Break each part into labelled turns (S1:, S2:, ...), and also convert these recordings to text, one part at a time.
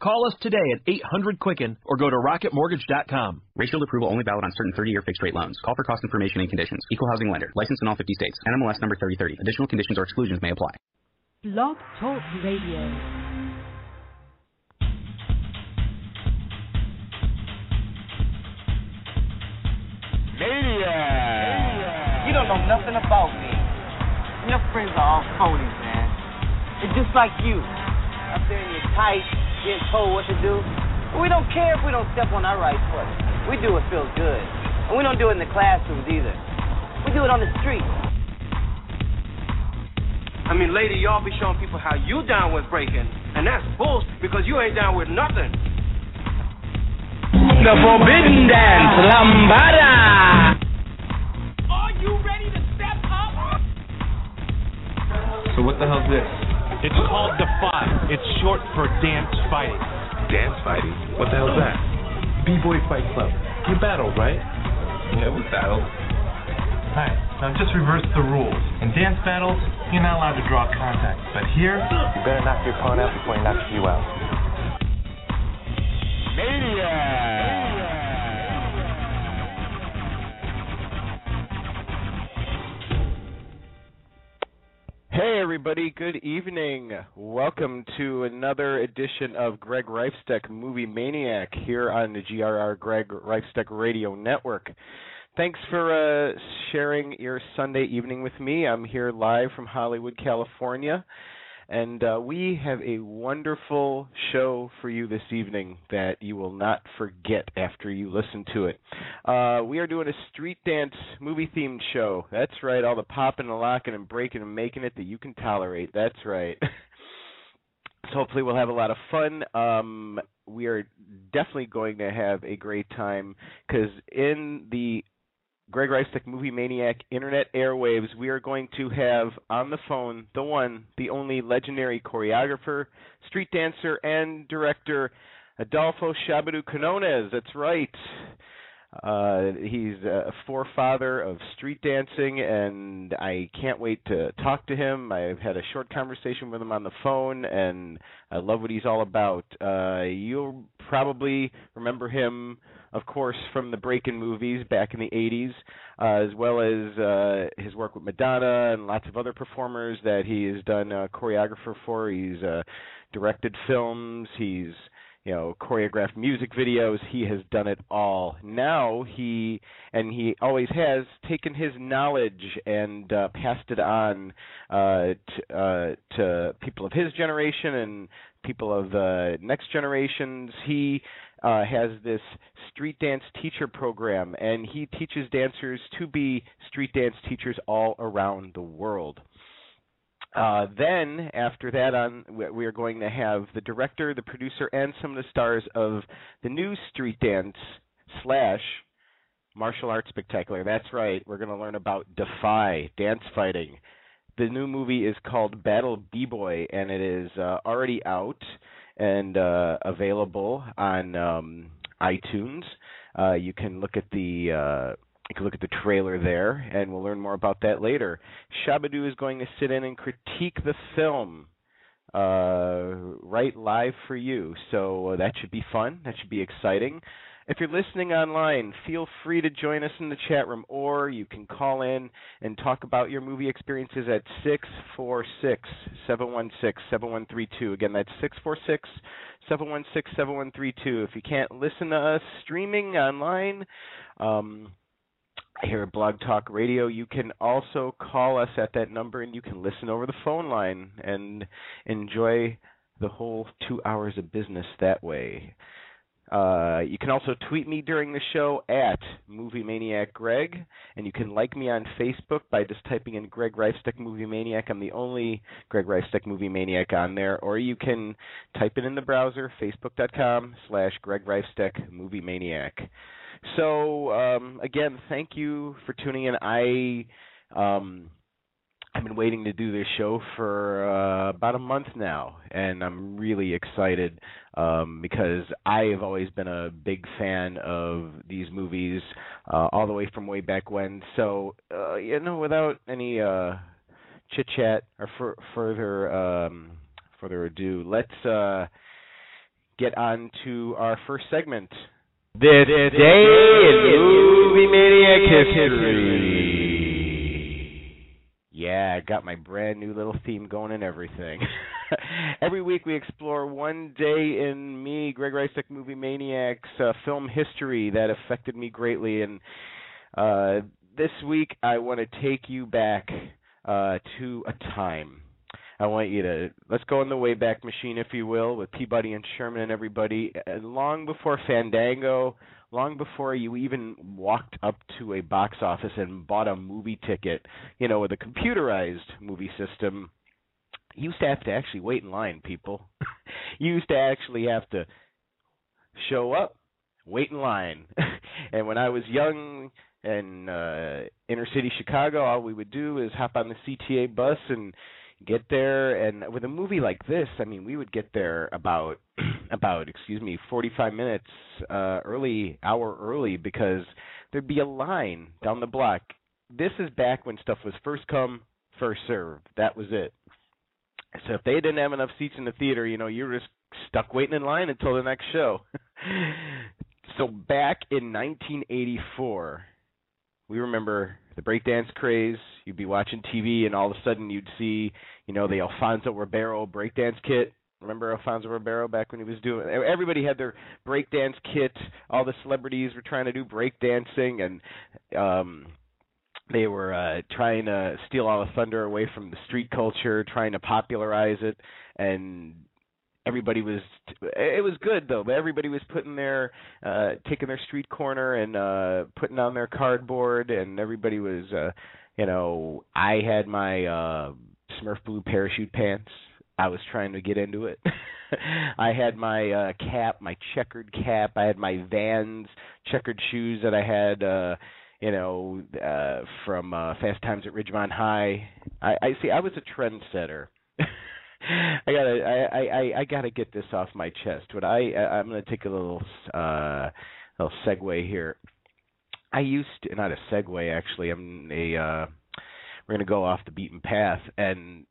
S1: Call us today at 800 Quicken or go to rocketmortgage.com.
S2: Rate Shield approval only valid on certain 30-year fixed rate loans. Call for cost information and conditions. Equal housing lender. Licensed in all 50 states. NMLS number 3030. Additional conditions or exclusions may apply.
S3: Blog Talk Radio.
S4: Maniac! You don't know nothing about me. Your friends are all phonies, man. They're just like you. Up there in your tights, getting told what to do. But we don't care if we don't step on our right foot. We do what feels good. And we don't do it in the classrooms either. We do it on the street.
S5: I mean, lady, y'all be showing people how you down with breaking, and that's bullshit because you ain't down with nothing.
S4: The Forbidden Dance, Lambada.
S6: Are you ready to step up?
S7: So what the hell's this?
S8: It's called Defy. It's short for dance fighting.
S7: Dance fighting? What the hell's that?
S8: B-Boy Fight Club. You battle, right?
S7: Yeah, we battled.
S8: Alright, now just reverse the rules. In dance battles, you're not allowed to draw contact. But here,
S9: you better knock your opponent out before he knocks you out.
S10: Hey everybody, good evening. Welcome to another edition of Greg Reifsteck Movie Maniac here on the GRR Greg Reifsteck Radio Network. Thanks for uh, sharing your Sunday evening with me. I'm here live from Hollywood, California, and uh, we have a wonderful show for you this evening that you will not forget after you listen to it. Uh, we are doing a street dance movie themed show. That's right, all the popping and locking and breaking and making it that you can tolerate. That's right. so hopefully we'll have a lot of fun. Um, we are definitely going to have a great time because in the Greg Reifsteck Movie Maniac Internet Airwaves, we are going to have on the phone the one, the only legendary choreographer, street dancer, and director, Adolfo Shabba-Doo Quinones. That's right. Uh, he's a forefather of street dancing, and I can't wait to talk to him. I've had a short conversation with him on the phone, and I love what he's all about. Uh, you'll probably remember him of course, from the Breakin' movies back in the 80s, uh, as well as uh, his work with Madonna and lots of other performers that he has done uh, choreographer for. He's uh, directed films. He's you know choreographed music videos. He has done it all. Now he and he always has taken his knowledge and uh, passed it on uh, to, uh, to people of his generation and people of the next generations. He uh, has this street dance teacher program, and he teaches dancers to be street dance teachers all around the world. Uh, then, after that, on we are going to have the director, the producer, and some of the stars of the new street dance slash martial arts spectacular. That's right. We're going to learn about Defy dance fighting. The new movie is called Battle B-Boy, and it is uh, already out and uh, available on um, iTunes. Uh, you can look at the uh, you can look at the trailer there, and we'll learn more about that later. Shabba-Doo is going to sit in and critique the film uh, right live for you, so uh, that should be fun. That should be exciting. If you're listening online, feel free to join us in the chat room, or you can call in and talk about your movie experiences at 646 716 7132. Again, that's 646 716 7132. If you can't listen to us streaming online, um, here at Blog Talk Radio, you can also call us at that number and you can listen over the phone line and enjoy the whole two hours of business that way. Uh, you can also tweet me during the show at Movie Maniac Greg, and you can like me on Facebook by just typing in Greg Reifsteck Movie Maniac. I'm the only Greg Reifsteck Movie Maniac on there, or you can type it in the browser, facebook.com slash Greg Reifsteck Movie Maniac. So um, again, thank you for tuning in. I um, I've been waiting to do this show for uh, about a month now, and I'm really excited um, because I have always been a big fan of these movies, uh, all the way from way back when. So, uh, you know, without any uh, chit chat or for, further um, further ado, let's uh, get on to our first segment. This, day in movie maniac history. Yeah, I got my brand new little theme going and everything. Every week we explore one day in me, Greg Reifsteck, Movie Maniacs, uh, film history that affected me greatly. And uh, this week I want to take you back uh, to a time. I want you to let's go in the Wayback Machine, if you will, with Peabody and Sherman and everybody. And long before Fandango, long before you even walked up to a box office and bought a movie ticket, you know, with a computerized movie system, you used to have to actually wait in line, people. you used to actually have to show up, wait in line. and when I was young in uh inner city Chicago, all we would do is hop on the CTA bus and get there. And with a movie like this i mean we would get there about about excuse me 45 minutes uh early hour early because there'd be a line down the block. This is back when stuff was first come first serve that was it. So if they didn't have enough seats in the theater you know you were just stuck waiting in line until the next show. So back in 1984 we remember the breakdance craze. You'd be watching TV, and all of a sudden you'd see, you know, the Alfonso Ribeiro breakdance kit. Remember Alfonso Ribeiro back when he was doing? Everybody had their breakdance kit. All the celebrities were trying to do breakdancing, and um, they were uh, trying to steal all the thunder away from the street culture, trying to popularize it, and everybody was it was good though but everybody was putting their uh taking their street corner and uh putting on their cardboard and everybody was uh you know i had my uh smurf blue parachute pants. I was trying to get into it. I had my uh cap my checkered cap. I had my vans checkered shoes that i had uh you know uh from uh fast times at ridgemont high. I i see i was a trendsetter. I gotta I, I I gotta get this off my chest. But I I'm gonna take a little uh little segue here. I used to not a segue actually. I'm a uh we're gonna go off the beaten path and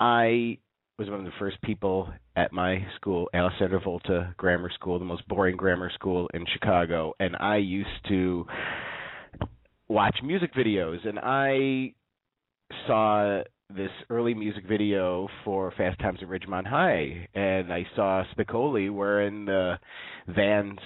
S10: I was one of the first people at my school, Alessandro Volta Grammar School, the most boring grammar school in Chicago, and I used to watch music videos and I saw this early music video for Fast Times at Ridgemont High, and I saw Spicoli wearing the Vans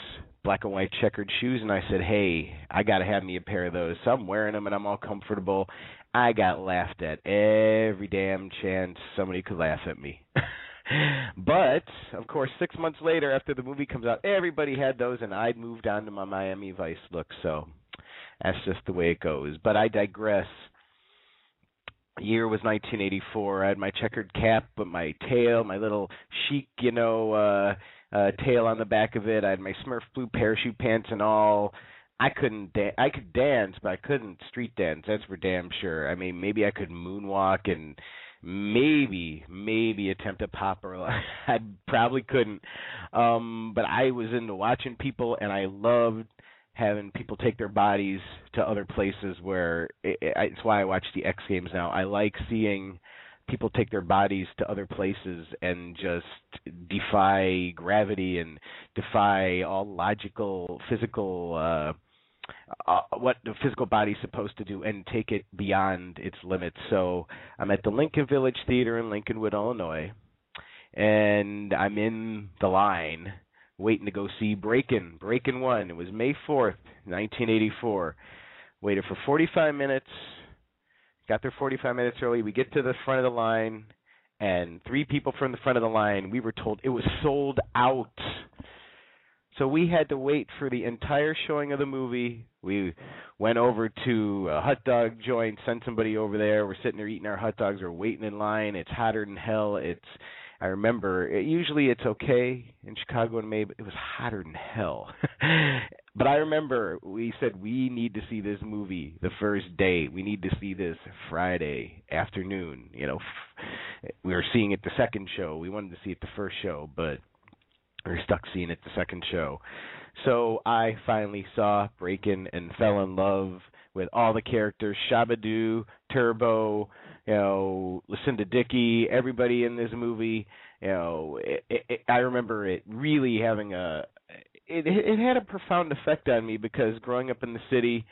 S10: black and white checkered shoes, and I said, "Hey, I got to have me a pair of those." So I'm wearing them, and I'm all comfortable. I got laughed at every damn chance somebody could laugh at me. but of course, six months later, after the movie comes out, everybody had those, and I'd moved on to my Miami Vice look. So that's just the way it goes. But I digress year was 1984. I had my checkered cap, but my tail, my little chic, you know, uh, uh, tail on the back of it. I had my Smurf blue parachute pants and all. I couldn't da- I could dance, but I couldn't street dance. That's for damn sure. I mean, maybe I could moonwalk and maybe maybe attempt a pop or I probably couldn't. Um but I was into watching people and I loved having people take their bodies to other places where it, it, it's why I watch the X Games now. I like seeing people take their bodies to other places and just defy gravity and defy all logical physical uh uh, what the physical body's supposed to do and take it beyond its limits. So I'm at the Lincoln Village Theater in Lincolnwood, Illinois, and I'm in the line waiting to go see Breakin'. Breakin' One. It was May 4th, 1984. Waited for 45 minutes. Got there 45 minutes early. We get to the front of the line, and three people from the front of the line, we were told it was sold out. So we had to wait for the entire showing of the movie. We went over to a hot dog joint, sent somebody over there. We're sitting there eating our hot dogs. We're waiting in line. It's hotter than hell. It's I remember it, usually it's okay in Chicago in May, but it was hotter than hell. but I remember we said we need to see this movie the first day. We need to see this Friday afternoon. You know, we were seeing it the second show. We wanted to see it the first show, but we were stuck seeing it the second show. So I finally saw Breakin' and fell in love with all the characters, Shabba-Doo, Turbo, you know, Lucinda Dickey, everybody in this movie. You know, it, it, I remember it really having a it it had a profound effect on me because growing up in the city,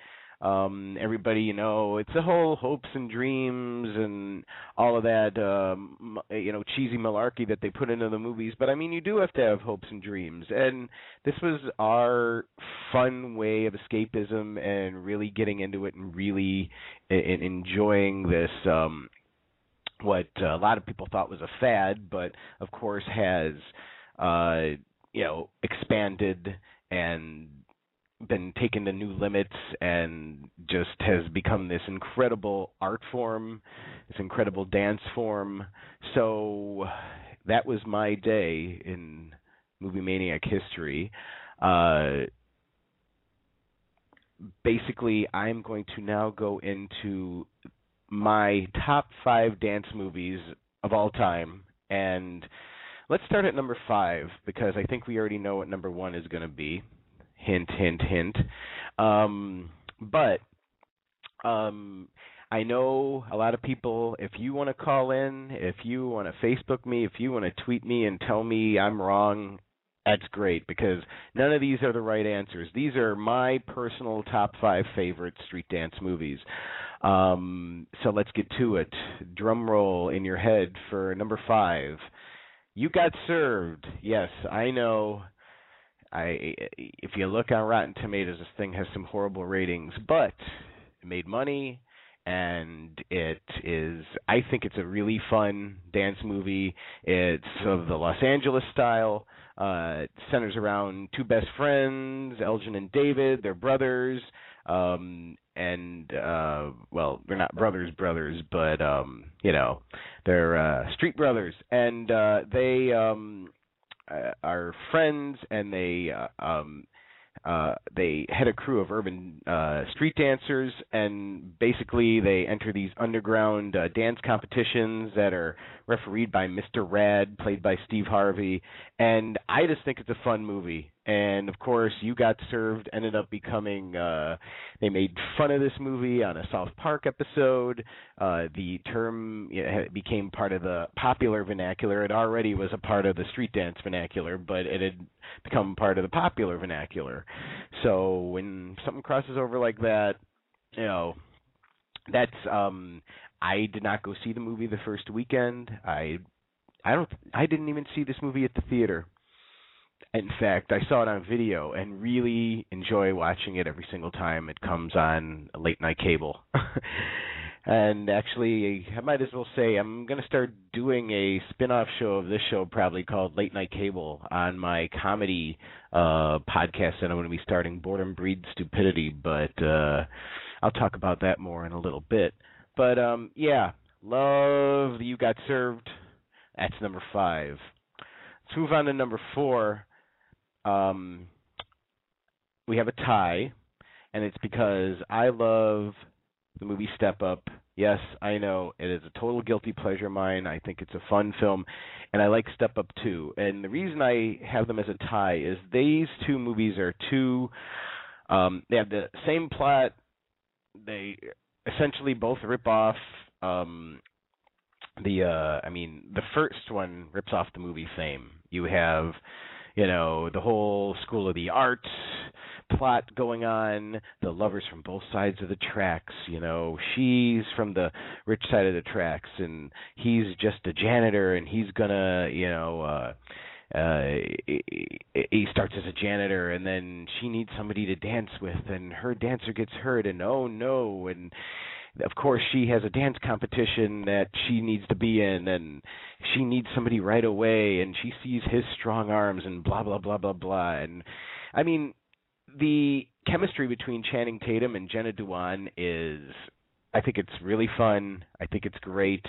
S10: um everybody you know it's a whole hopes and dreams and all of that um you know cheesy malarkey that they put into the movies. But i mean you do have to have hopes and dreams. And this was our fun way of escapism and really getting into it and really and enjoying this um what a lot of people thought was a fad but of course has uh you know expanded and been taken to new limits and just has become this incredible art form, this incredible dance form. So that was my day in movie maniac history. Uh, basically, I'm going to now go into my top five dance movies of all time, and let's start at number five because I think we already know what number one is going to be. Hint, hint, hint. Um, but um, I know a lot of people. If you want to call in, if you want to Facebook me, if you want to tweet me and tell me I'm wrong, that's great because none of these are the right answers. These are my personal top five favorite street dance movies. Um, so let's get to it. Drum roll in your head for number five. You got served. Yes, I know I if you look on Rotten Tomatoes, this thing has some horrible ratings, but it made money and it is I think it's a really fun dance movie. It's of the Los Angeles style. Uh it centers around two best friends, Elgin and David, they're brothers. Um and uh well, they're not brothers brothers, but um you know, they're uh street brothers and uh they um uh, are friends, and they uh, um, uh, they head a crew of urban uh, street dancers, and basically they enter these underground uh, dance competitions that are refereed by Mr. Rad, played by Steve Harvey. And I just think it's a fun movie. And of course, You Got Served ended up becoming. Uh, they made fun of this movie on a South Park episode. Uh, the term became part of the popular vernacular. It already was a part of the street dance vernacular, but it had become part of the popular vernacular. So when something crosses over like that, you know, that's um I did not go see the movie the first weekend. I I don't I didn't even see this movie at the theater. In fact, I saw it on video and really enjoy watching it every single time it comes on late night cable. and actually, I might as well say I'm going to start doing a spin-off show of this show probably called Late Night Cable on my comedy uh podcast that I'm going to be starting Boredom Breeds Stupidity, but uh I'll talk about that more in a little bit. But um yeah, love you got served. That's number 5. Move on to number 4 um, we have a tie, and it's because I love the movie Step Up. Yes, I know it is a total guilty pleasure of mine. I think it's a fun film, and I like Step Up too. And the reason I have them as a tie is these two movies are two. Um, they have the same plot. They essentially both rip off um, the. Uh, I mean, the first one rips off the movie Fame. You have you know the whole school of the arts plot going on the lovers from both sides of the tracks you know she's from the rich side of the tracks and he's just a janitor and he's gonna you know uh uh he starts as a janitor and then she needs somebody to dance with and her dancer gets hurt and oh no and of course she has a dance competition that she needs to be in and she needs somebody right away and she sees his strong arms and blah blah blah blah blah and I mean the chemistry between Channing Tatum and Jenna Dewan is I think it's really fun. I think it's great.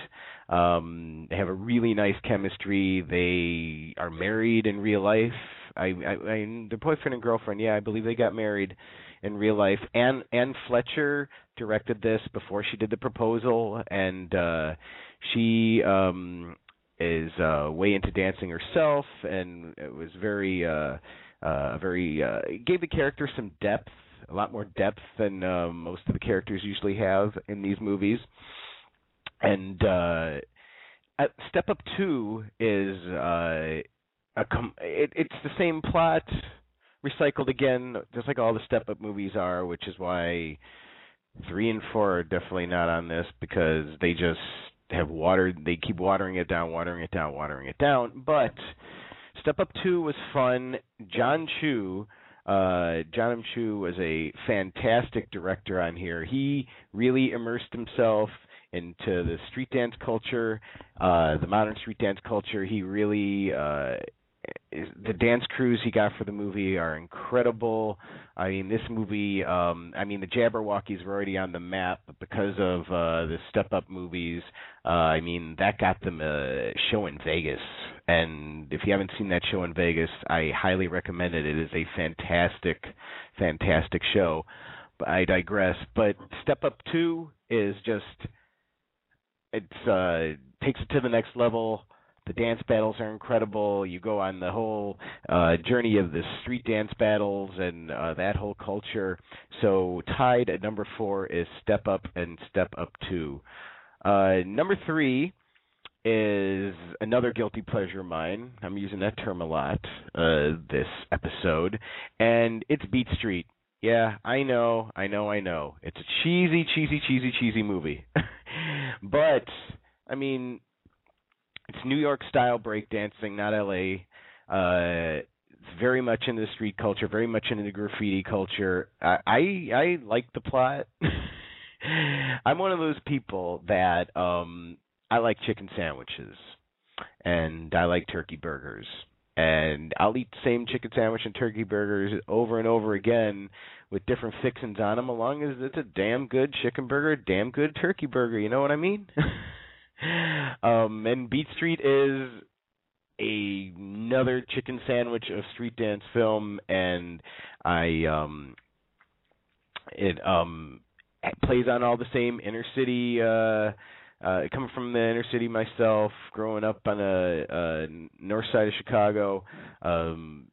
S10: Um, they have a really nice chemistry. They are married in real life. I, I, I the boyfriend and girlfriend. Yeah, I believe they got married in real life. Anne Anne Fletcher directed this before she did the proposal, and uh, she um, is uh, way into dancing herself, and it was very uh, uh, very uh, gave the character some depth, a lot more depth than uh, most of the characters usually have in these movies. And uh, at Step Up Two is uh, a com- it, it's the same plot recycled again, just like all the Step Up movies are, which is why three and four are definitely not on this because they just have watered they keep watering it down, watering it down, watering it down. But Step Up Two was fun. John Chu uh, Jon M. Chu was a fantastic director on here. He really immersed himself into the street dance culture, uh, the modern street dance culture. He really uh, the dance crews he got for the movie are incredible. I mean, this movie, um, I mean, the Jabbawockeez were already on the map, because of uh, the Step Up movies, uh, I mean, that got them a show in Vegas. And if you haven't seen that show in Vegas, I highly recommend it. It is a fantastic, fantastic show. But I digress. But Step Up Two is just, it's uh, takes it to the next level the dance battles are incredible. You go on the whole uh, journey of the street dance battles and uh, that whole culture. So tied at number four is Step Up and Step Up Two. Uh, number three is another guilty pleasure of mine. I'm using that term a lot uh, this episode, and it's Beat Street. Yeah, I know, I know, I know. It's a cheesy, cheesy, cheesy, cheesy movie, but I mean, it's New York style breakdancing, not LA. Uh, it's very much into the street culture, very much into the graffiti culture. I I, I like the plot. I'm one of those people that um I like chicken sandwiches and I like turkey burgers. And I'll eat the same chicken sandwich and turkey burgers over and over again with different fixings on them, as long as it's a damn good chicken burger, damn good turkey burger. You know what I mean? um, and Beat Street is a, another chicken sandwich of street dance film, and I um, it um plays on all the same inner city. Uh, uh, coming from the inner city myself, growing up on a, a north side of Chicago, um,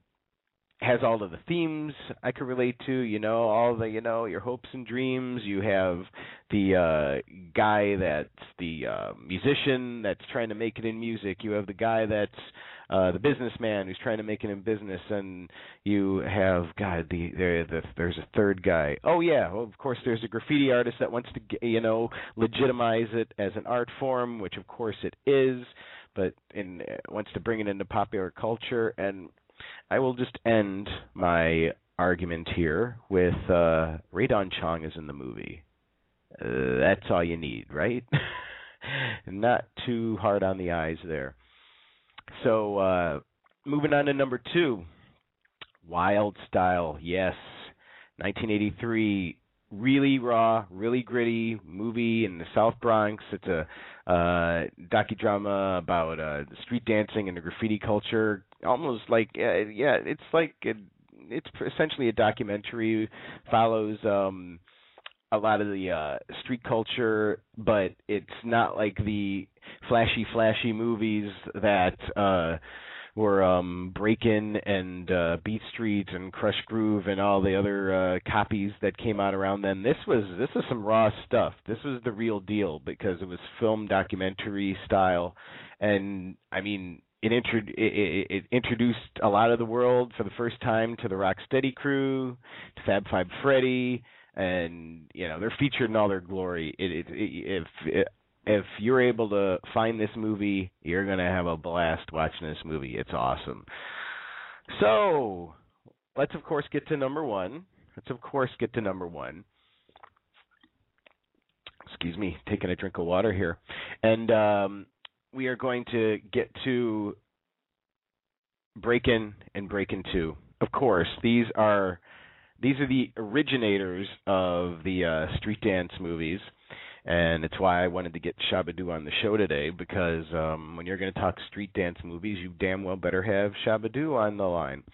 S10: has all of the themes I could relate to, you know, all the, you know, your hopes and dreams. You have the uh guy that's the uh musician that's trying to make it in music. You have the guy that's uh the businessman who's trying to make it in business and you have god the there the, there's a third guy. Oh yeah, well, of course there's a graffiti artist that wants to you know legitimize it as an art form, which of course it is, but in uh, wants to bring it into popular culture and I will just end my argument here with uh, Rae Dawn Chong is in the movie. Uh, that's all you need, right? Not too hard on the eyes there. So, uh, moving on to number two, Wild Style. Yes, 1983 really raw, really gritty movie in the South Bronx. It's a uh, docudrama about uh, street dancing and the graffiti culture. Almost like uh, yeah, it's like a, it's essentially a documentary. Follows um, a lot of the uh, street culture, but it's not like the flashy, flashy movies that. Uh, were um Breakin' and uh Beat Street and Krush Groove and all the other uh copies that came out around then. This was this was some raw stuff. This was the real deal because it was film documentary style and I mean it, intro- it, it, introduced a lot of the world for the first time to the Rocksteady crew, to Fab Five Freddy, and you know they're featured in all their glory. It, it, it, if if you're able to find this movie, you're gonna have a blast watching this movie. It's awesome. So let's of course get to number one. Let's of course get to number one. Excuse me, taking a drink of water here, and um, we are going to get to Breakin' and Breakin' Two. Of course, these are these are the originators of the uh, street dance movies and it's why I wanted to get Shabba-Doo on the show today because um, when you're going to talk street dance movies, you damn well better have Shabba-Doo on the line.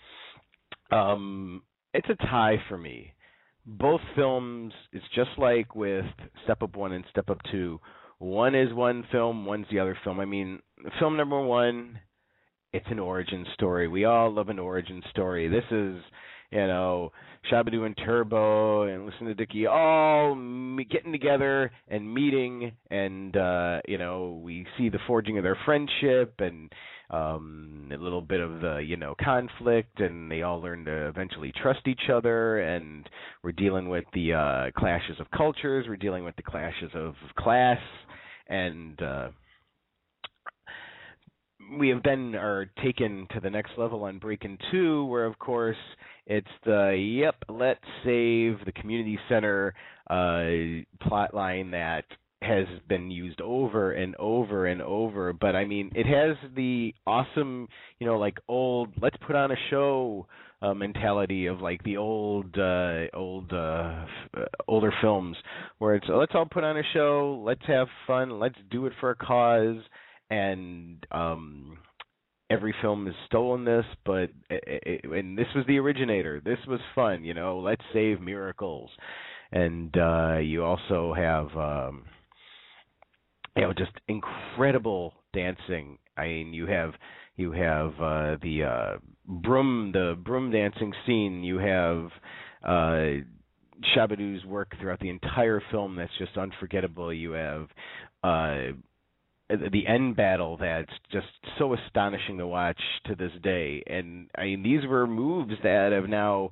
S10: Um, it's a tie for me. Both films, it's just like with Step Up One and Step Up Two. One is one film, one's the other film. I mean, film number one, it's an origin story. We all love an origin story. This is you know, Shabba-Doo and Turbo and Lucinda Dickey all getting together and meeting, and uh, you know, we see the forging of their friendship and um, a little bit of the you know conflict, and they all learn to eventually trust each other, and we're dealing with the uh, clashes of cultures, we're dealing with the clashes of class, and uh, we have then are taken to the next level on Breakin' Two, where of course it's the yep, let's save the community center uh, plot line that has been used over and over and over. But I mean, it has the awesome, you know, like old let's put on a show uh, mentality of like the old, uh, old, uh, older films where it's let's all put on a show, let's have fun, let's do it for a cause, and um every film has stolen this, but it, it, and this was the originator. This was fun, you know. Let's save miracles, and uh, you also have um, you know just incredible dancing. I mean, you have you have uh, the uh, broom the broom dancing scene. You have uh, Shabba-Doo's work throughout the entire film that's just unforgettable. You have uh the end battle that's just so astonishing to watch to this day. And I mean, these were moves that have now,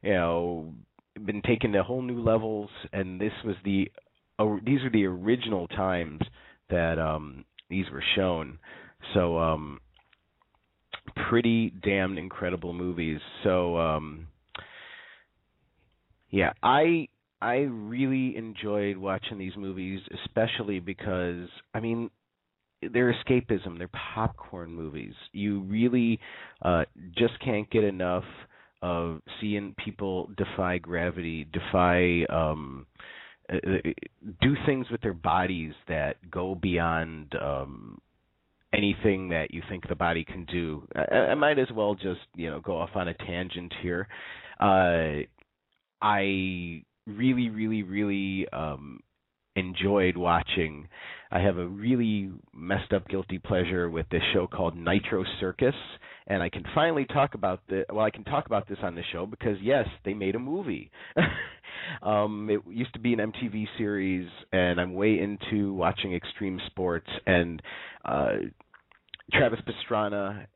S10: you know, been taken to whole new levels. And this was the uh, these are the original times that um these were shown. So um pretty damn incredible movies. So um yeah, I I really enjoyed watching these movies, especially because I mean they're escapism. They're popcorn movies. You really uh, just can't get enough of seeing people defy gravity, defy um, uh, do things with their bodies that go beyond um, anything that you think the body can do. I, I might as well just you know go off on a tangent here. Uh, I really, really, really um, enjoyed watching. I have a really messed up guilty pleasure with this show called Nitro Circus, and I can finally talk about the well, I can talk about this on the show because yes, they made a movie. um it used to be an MTV series and I'm way into watching extreme sports and uh Travis Pastrana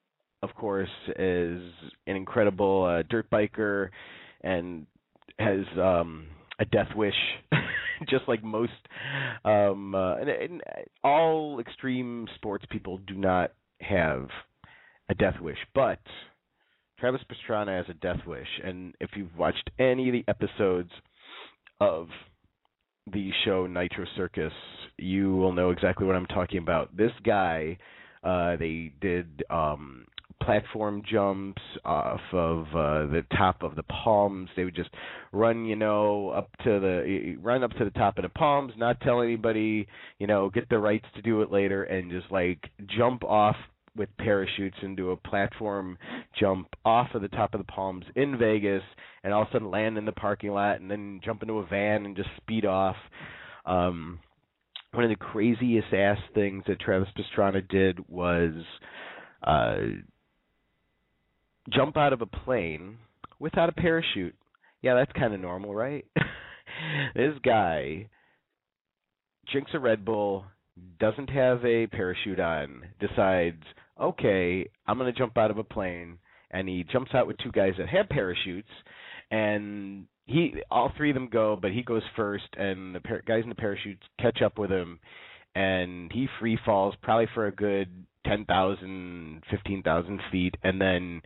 S10: of course is an incredible uh, dirt biker and has um a death wish just like most um uh, and, and all extreme sports people do not have a death wish but Travis Pastrana has a death wish. And if you've watched any of the episodes of the show Nitro Circus you will know exactly what I'm talking about. This guy uh they did um platform jumps off of uh the top of the palms. They would just run you know up to the run up to the top of the palms not tell anybody you know get the rights to do it later and just like jump off with parachutes into a platform jump off of the top of the palms in Vegas and all of a sudden land in the parking lot and then jump into a van and just speed off um one of the craziest ass things that Travis Pastrana did was uh jump out of a plane without a parachute. Yeah, that's kind of normal, right? this guy drinks a Red Bull, doesn't have a parachute on, decides, okay, I'm going to jump out of a plane, and he jumps out with two guys that have parachutes, and he all three of them go, but he goes first, and the par- guys in the parachutes catch up with him, and he free falls probably for a good ten thousand, fifteen thousand feet, and then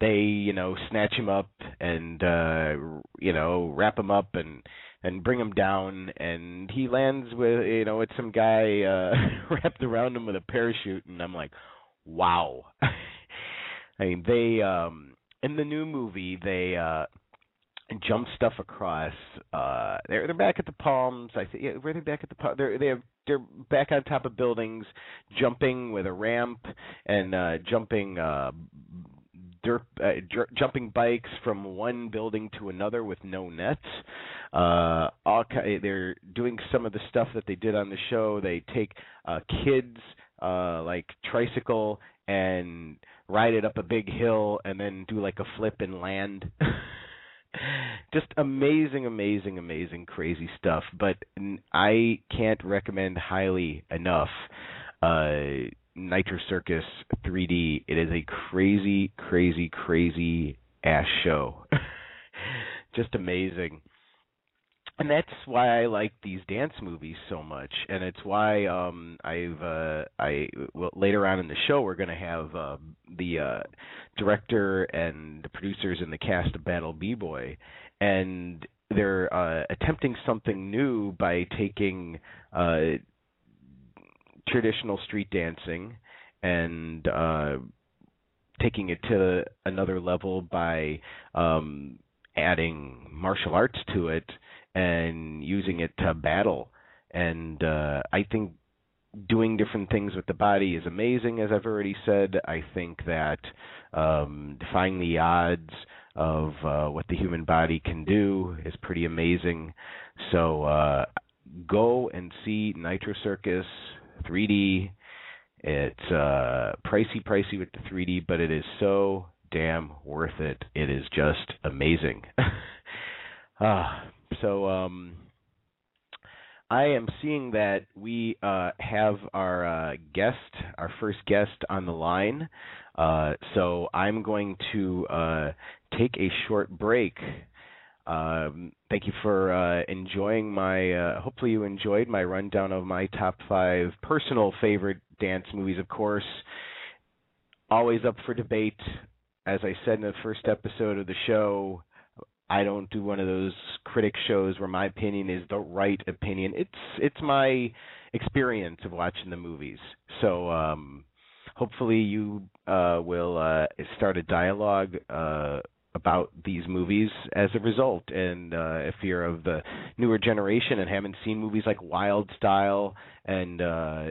S10: they you know snatch him up and uh you know wrap him up and and bring him down and he lands with you know with some guy uh wrapped around him with a parachute and I'm like wow I mean they um in the new movie they uh jump stuff across. Uh, they're they're back at the Palms. I think yeah, were they back at the Palms? They're they have they're back on top of buildings, jumping with a ramp and uh, jumping uh, dirt uh, jumping bikes from one building to another with no nets. Uh, all ki- they're doing some of the stuff that they did on the show. They take uh, kids uh, like tricycle and ride it up a big hill and then do like a flip and land. Just amazing, amazing, amazing, crazy stuff. But I can't recommend highly enough uh, Nitro Circus 3D. It is a crazy, crazy, crazy ass show. Just amazing and that's why I like these dance movies so much, and it's why um I've uh I well, later on in the show we're going to have uh, the uh director and the producers and the cast of Battle B-Boy, and they're uh attempting something new by taking uh traditional street dancing and uh taking it to another level by um adding martial arts to it and using it to battle. And uh, I think doing different things with the body is amazing, as I've already said. I think that um, defying the odds of uh, what the human body can do is pretty amazing. So uh, go and see Nitro Circus 3D. It's uh, pricey, pricey with the 3D, but it is so damn worth it. It is just amazing. ah, so um, I am seeing that we uh, have our uh, guest, our first guest on the line. Uh, so I'm going to uh, take a short break. Um, thank you for uh, enjoying my. Uh, hopefully, you enjoyed my rundown of my top five personal favorite dance movies. Of course, always up for debate. As I said in the first episode of the show, I don't do one of those critic shows where my opinion is the right opinion. It's it's my experience of watching the movies. So um hopefully you uh will uh start a dialogue uh about these movies as a result. And uh, if you're of the newer generation and haven't seen movies like Wild Style and uh,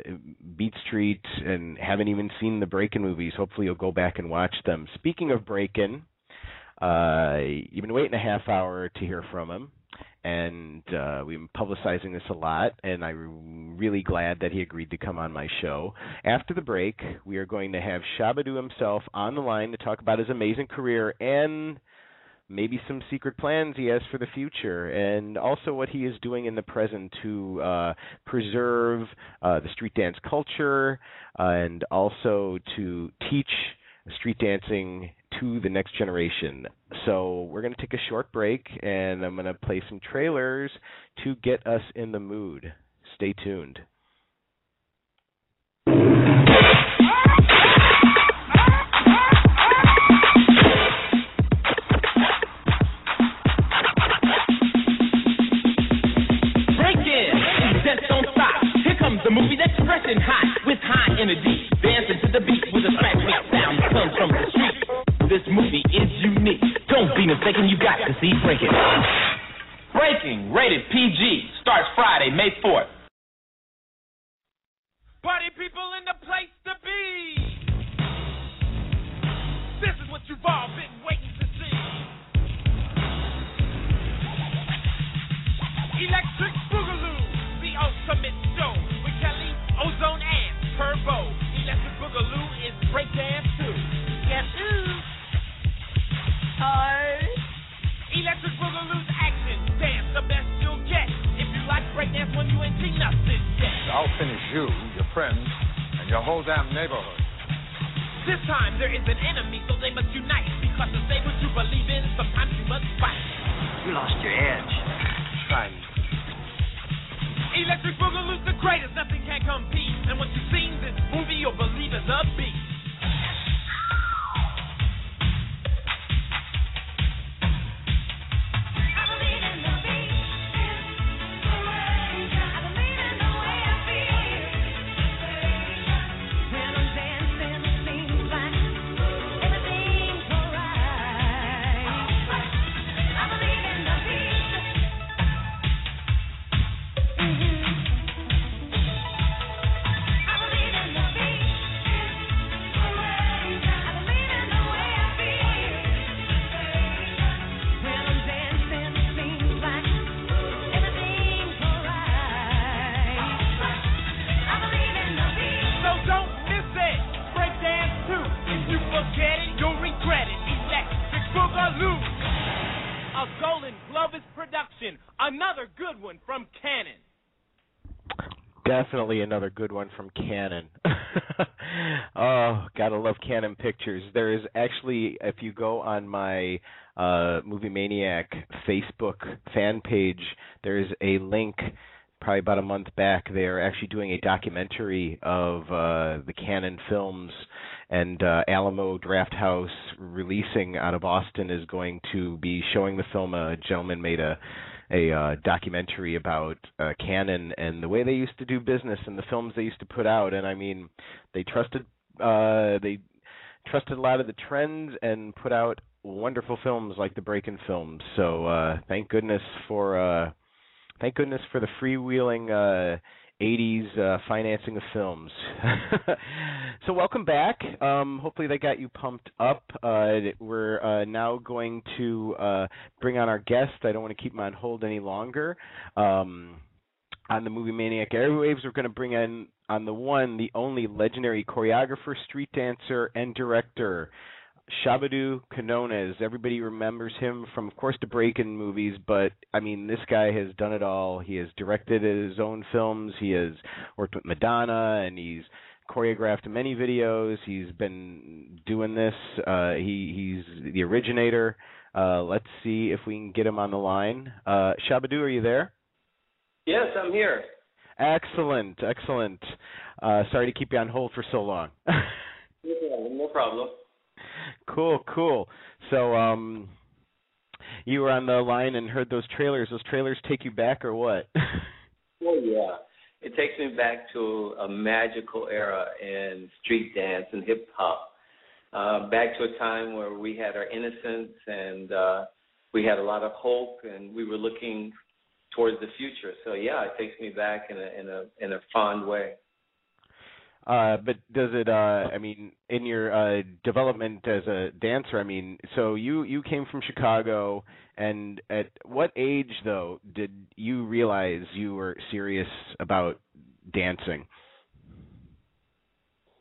S10: Beat Street and haven't even seen the Breakin' movies, hopefully you'll go back and watch them. Speaking of Breakin', uh, you've been waiting a half hour to hear from him, and uh, we've been publicizing this a lot, and I'm really glad that he agreed to come on my show. After the break, we are going to have Shabba-Doo himself on the line to talk about his amazing career and maybe some secret plans he has for the future, and also what he is doing in the present to uh, preserve uh, the street dance culture and also to teach street dancing to the next generation. So we're going to take a short break, and I'm going to play some trailers to get us in the mood. Stay tuned.
S6: the movie that's fresh and hot with high energy, dancing to the beat with a smack sound comes from the street. This movie is unique. Don't be mistaken, you got to see Breaking. Breaking, rated PG, starts Friday, May 4th.
S11: Party people in the place to be. This is what you've all been waiting to see. Electric Boogaloo, the ultimate show with Kelly, Ozone, and Turbo. Electric Boogaloo is breakdance too. Yes, ooh. Electric Boogaloo's action. Dance the best you'll get. If you like breakdance when you ain't seen nothing yet.
S12: I'll finish you, your friends, and your whole damn neighborhood.
S11: This time there is an enemy, so they must unite. Because to say what you believe in, sometimes you must fight.
S13: You lost your edge.
S12: Try me.
S11: Electric Boogaloo's the greatest, nothing can compete. And once you've seen this movie, you'll believe it's a beat. Production. Another good one from Cannon.
S10: Definitely another good one from Cannon. oh, gotta love Cannon Pictures. There is actually, if you go on my uh, Movie Maniac Facebook fan page, there is a link. Probably about a month back, they are actually doing a documentary of uh, the Cannon films, and uh, Alamo Drafthouse releasing out of Austin is going to be showing the film. A gentleman made a a uh, documentary about uh, Cannon and the way they used to do business and the films they used to put out. And I mean, they trusted uh, they trusted a lot of the trends and put out wonderful films like the Breakin' films. So uh, thank goodness for uh, thank goodness for the freewheeling. Uh, 80s uh, financing of films. so welcome back. Um, hopefully they got you pumped up. Uh, we're uh, now going to uh, bring on our guest. I don't want to keep him on hold any longer. Um, on the Movie Maniac Airwaves, we're going to bring in on the one, the only legendary choreographer, street dancer, and director, Shabba-Doo Quinones. Everybody remembers him from, of course, the Breakin' movies, but I mean, this guy has done it all. He has directed his own films. He has worked with Madonna, and he's choreographed many videos. He's been doing this. Uh, he he's the originator. Uh, let's see if we can get him on the line. Uh, Shabba-Doo, are you there?
S14: Yes, I'm here.
S10: Excellent, excellent. Uh, sorry to keep you on hold for so long.
S14: no problem.
S10: Cool, cool. So, um, you were on the line and heard those trailers. Those trailers take you back, or what?
S14: Well, yeah. It takes me back to a magical era in street dance and hip hop. Uh, back to a time where we had our innocence and uh, we had a lot of hope, and we were looking towards the future. So yeah, it takes me back in a in a in a fond way.
S10: Uh, but does it? Uh, I mean, in your uh, development as a dancer, I mean, so you you came from Chicago, and at what age though did you realize you were serious about dancing?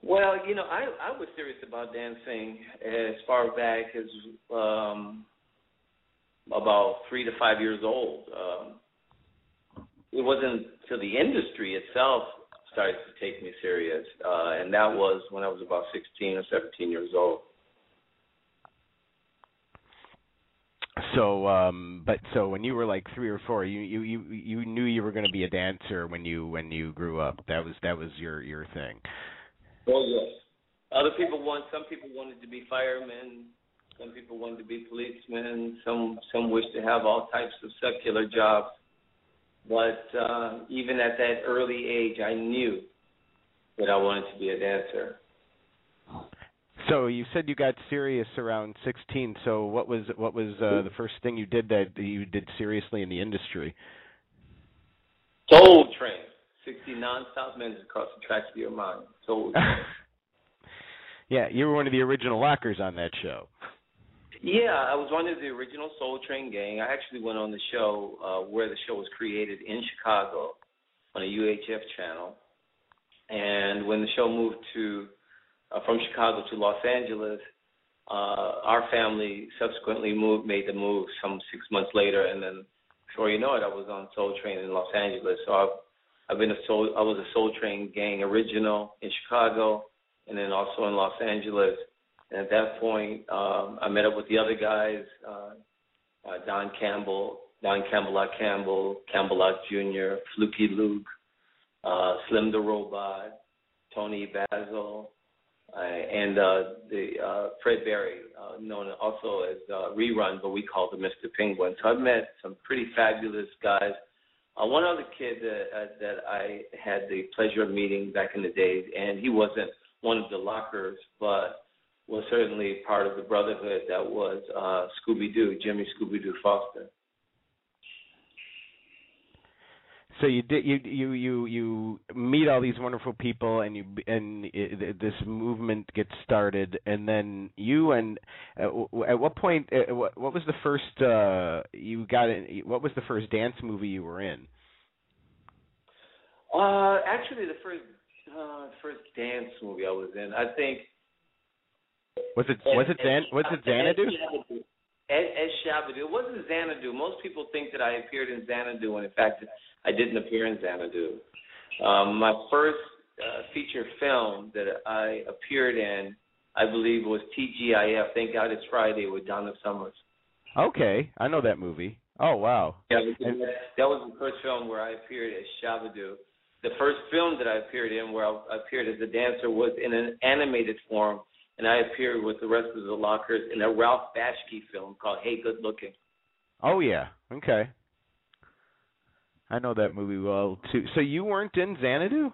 S14: Well, you know, I I was serious about dancing as far back as um about three to five years old. Um, it wasn't till the industry itself started to take me serious, uh, and that was when I was about 16 or 17 years old.
S10: So, um, but so when you were like three or four, you you you you knew you were going to be a dancer when you when you grew up. That was that was your your thing.
S14: Oh yes. Other people want. Some people wanted to be firemen. Some people wanted to be policemen. Some some wished to have all types of secular jobs. But uh, even at that early age, I knew that I wanted to be a dancer.
S10: So you said you got serious around 16. So what was what was uh, the first thing you did that you did seriously in the industry?
S14: Soul Train, 60 nonstop minutes across the tracks of your mind. Soul Train.
S10: yeah, you were one of the original lockers on that show.
S14: Yeah, I was one of the original Soul Train gang. I actually went on the show uh, where the show was created in Chicago on a UHF channel. And when the show moved to uh, from Chicago to Los Angeles, uh, our family subsequently moved, made the move some six months later, and then before you know it, I was on Soul Train in Los Angeles. So I've I've been a Soul I was a Soul Train gang original in Chicago, and then also in Los Angeles. And at that point, um, I met up with the other guys, uh, uh, Don Campbell, Don Campbell Campbell, Campbell Jr., Fluky Luke, uh, Slim the Robot, Toni Basil, uh, and uh, the uh, Fred Berry, uh, known also as uh, Rerun, but we called him Mr. Penguin. So I've met some pretty fabulous guys. Uh, one other kid that uh, that I had the pleasure of meeting back in the days, and he wasn't one of the lockers, but was certainly part of the brotherhood that was uh, Scooby Doo, Jimmy Scooby Doo Foster.
S10: So you did you you you you meet all these wonderful people and you and it, this movement gets started and then you and uh, at what point uh, what, what was the first uh you got in, what was the first dance movie you were in?
S14: Uh actually the first uh first dance movie I was in I think
S10: Was it was it Zan was it Xanadu?
S14: As, as Shabba-Doo. It wasn't Xanadu. Most people think that I appeared in Xanadu, when in fact I didn't appear in Xanadu. Um, my first uh, feature film that I appeared in, I believe, was TGIF. Thank God It's Friday with Donna Summers.
S10: Okay, I know that movie. Oh wow.
S14: Yeah, that was the first film where I appeared as Shabba-Doo. The first film that I appeared in, where I appeared as a dancer, was in an animated form, and I appeared with the rest of the Lockers in a Ralph Bakshi film called Hey Good Looking.
S10: Oh yeah. Okay. I know that movie well too. So you weren't in Xanadu?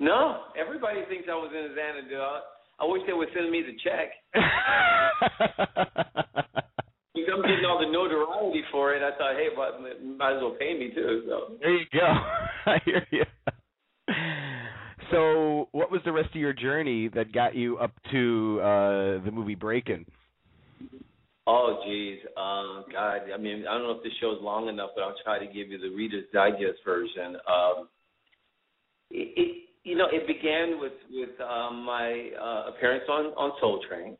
S14: No, everybody thinks I was in Xanadu. I, I wish they would send me the check. because I'm getting all the notoriety for it. I thought, hey, but might as well pay me too. So
S10: there you go. I hear you. So, what was the rest of your journey that got you up to uh the movie Breakin'?
S14: Oh, geez, um, God. I mean, I don't know if this show's long enough, but I'll try to give you the Reader's Digest version. Um, it, it you know, it began with with um, my uh, appearance on on Soul Train,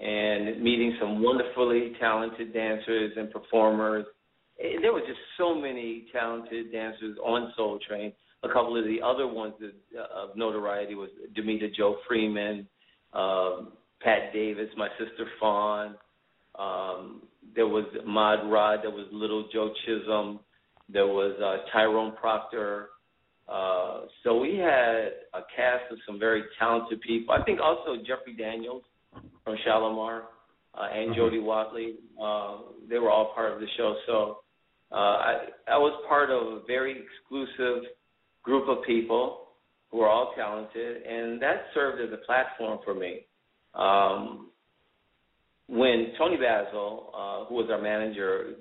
S14: and meeting some wonderfully talented dancers and performers. There were just so many talented dancers on Soul Train. A couple of the other ones that, uh, of notoriety was Damita Jo Freeman, um, Pat Davis, my sister Fawn. Um, there was Mod Rod. There was Little Joe Chisholm. There was uh, Tyrone Proctor. Uh, so we had a cast of some very talented people. I think also Jeffrey Daniels from Shalimar uh, and mm-hmm. Jody Watley. Uh, they were all part of the show. So uh, I, I was part of a very exclusive group of people who are all talented, and that served as a platform for me. Um, when Toni Basil, uh, who was our manager,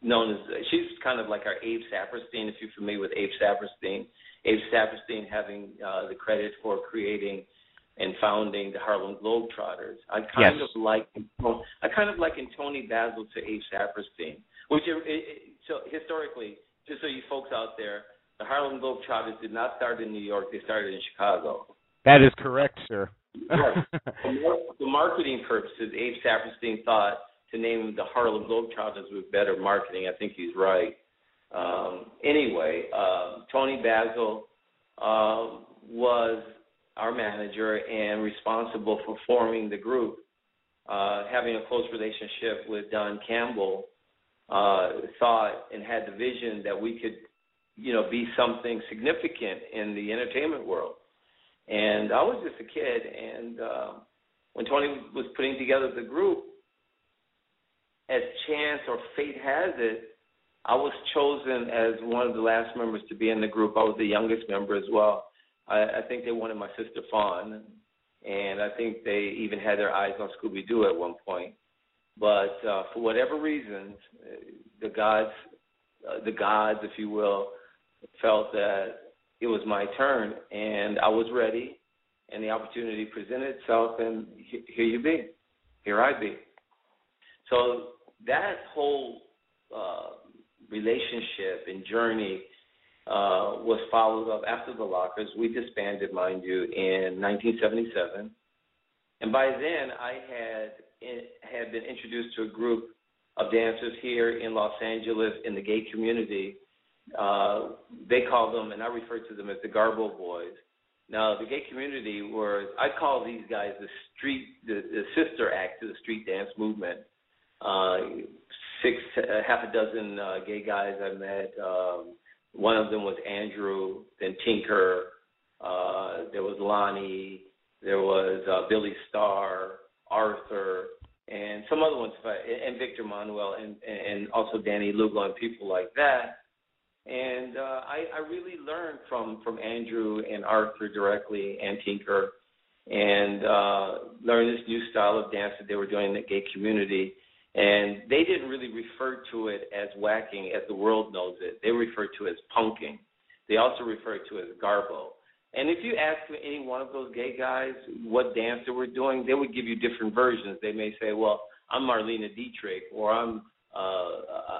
S14: known as she's kind of like our Abe Saperstein, if you're familiar with Abe Saperstein. Abe Saperstein having uh, the credit for creating and founding the Harlem Globetrotters. I kind
S10: yes.
S14: of like I kind of liken Toni Basil to Abe Saperstein, which it, it, so historically, just so you folks out there, the Harlem Globetrotters did not start in New York; they started in Chicago.
S10: That is correct, sir. yes.
S14: for marketing purposes, Abe Saperstein thought to name the Harlem Globetrotters with better marketing. I think he's right. Um, anyway, uh, Toni Basil uh, was our manager and responsible for forming the group. Uh, having a close relationship with Don Campbell, uh, thought and had the vision that we could, you know, be something significant in the entertainment world. And I was just a kid, and uh, when Toni was putting together the group, as chance or fate has it, I was chosen as one of the last members to be in the group. I was the youngest member as well. I, I think they wanted my sister Fawn, and I think they even had their eyes on Scooby Doo at one point. But uh, for whatever reasons, the gods, uh, the gods, if you will, felt that it was my turn, and I was ready, and the opportunity presented itself, and here you be, here I be. So that whole uh, relationship and journey uh, was followed up after the Lockers. We disbanded, mind you, in 1977, and by then I had had been introduced to a group of dancers here in Los Angeles in the gay community. Uh, they call them, and I refer to them as the Garbo Boys. Now, the gay community was, I call these guys the street, the, the sister act to the street dance movement uh, six, uh, half a dozen uh, gay guys I met. Um, one of them was Andrew, then Tinker. Uh, there was Lonnie. There was uh, Billy Starr, Arthur, and some other ones, and Victor Manuel, and and also Danny Lugo and people like that. And uh, I, I really learned from from Andrew and Arthur directly, and Tinker, and uh, learned this new style of dance that they were doing in the gay community and they didn't really refer to it as whacking as the world knows it. They refer to it as punking. They also refer to it as garbo. And if you ask any one of those gay guys what dance they were doing, they would give you different versions. They may say, "Well, I'm Marlene Dietrich," or "I'm uh,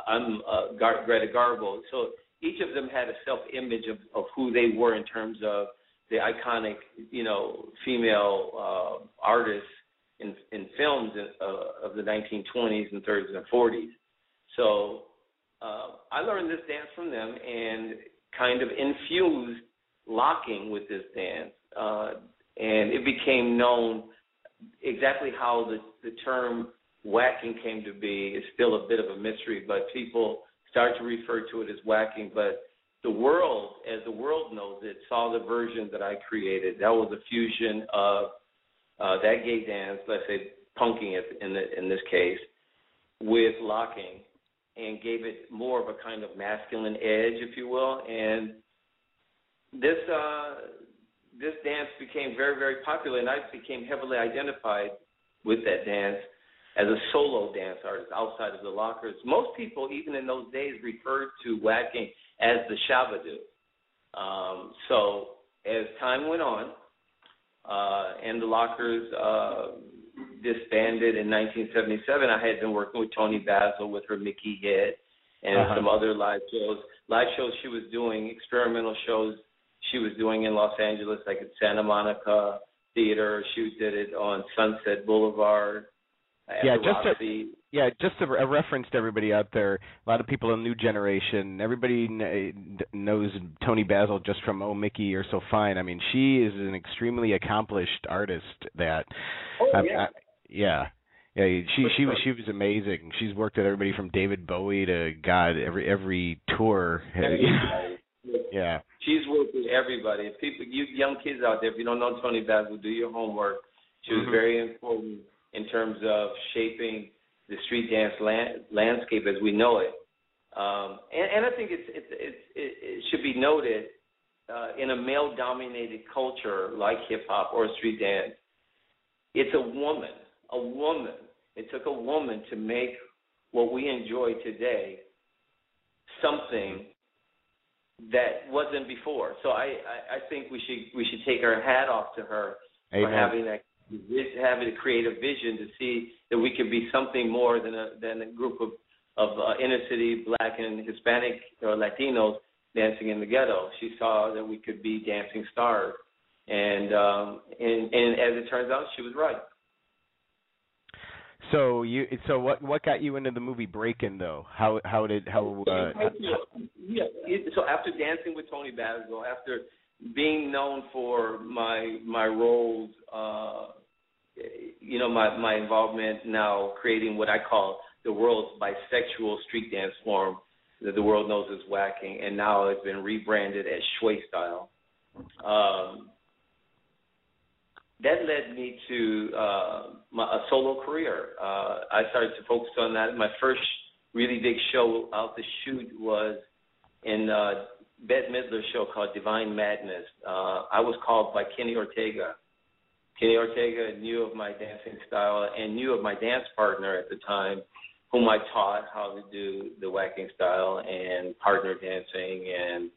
S14: I'm uh, Gar- Greta Garbo." So each of them had a self-image of, of who they were in terms of the iconic, you know, female uh, artists in in films in, uh, of the 1920s and 30s and 40s. So uh, I learned this dance from them and kind of infused locking with this dance, uh, and it became known exactly how the the term whacking came to be is still a bit of a mystery, but people start to refer to it as whacking. But the world, as the world knows it, saw the version that I created. That was a fusion of uh, that gay dance, let's say punking it in the, in this case, with locking, and gave it more of a kind of masculine edge, if you will. And this uh, this dance became very very popular, and I became heavily identified with that dance as a solo dance artist outside of the lockers. Most people, even in those days, referred to whacking as the shabadoo. Um, so as time went on, uh, and the lockers uh, disbanded in 1977, I had been working with Toni Basil with her Mickey hit and uh-huh. some other live shows. Live shows she was doing, experimental shows she was doing in Los Angeles, like at Santa Monica Theater. She did it on Sunset Boulevard
S10: yeah, just a, yeah, just a, a, reference to everybody out there. A lot of people in the new generation, everybody kn- eh, knows Toni Basil just from Oh Mickey, You're So Fine. I mean, she is an extremely accomplished artist. That,
S14: oh um, yeah, I,
S10: yeah. Yeah, she she was she was amazing. She's worked with everybody from David Bowie to God every every tour. yeah.
S14: She's worked with everybody. If people you young kids out there, if you don't know Toni Basil, do your homework. She was mm-hmm. very important in terms of shaping the street dance land, landscape as we know it. Um, and, and, I think it's, it's, it's, it, should be noted uh, in a male-dominated culture like hip hop or street dance, it's a woman, a woman. It took a woman to make what we enjoy today something that wasn't before. So I, I, I think we should we should take our hat off to her Amen. for having that having to create a vision to see that we could be something more than a than a group of of uh, inner city black and Hispanic or Latinos dancing in the ghetto. She saw that we could be dancing stars, and um, and and as it turns out, she was right.
S10: So you so what what got you into the movie Breakin' though? How how did how uh,
S14: yeah, so after dancing with Toni Basil, after being known for my my roles, uh, you know, my my involvement now creating what I call the world's bisexual street dance form that the world knows as whacking, and now it's been rebranded as Shway style. Um, that led me to uh, my, a solo career. Uh, I started to focus on that. My first really big show out the chute was in uh, Bette Midler show called Divine Madness. Uh, I was called by Kenny Ortega. Kenny Ortega knew of my dancing style and knew of my dance partner at the time, whom I taught how to do the whacking style and partner dancing, and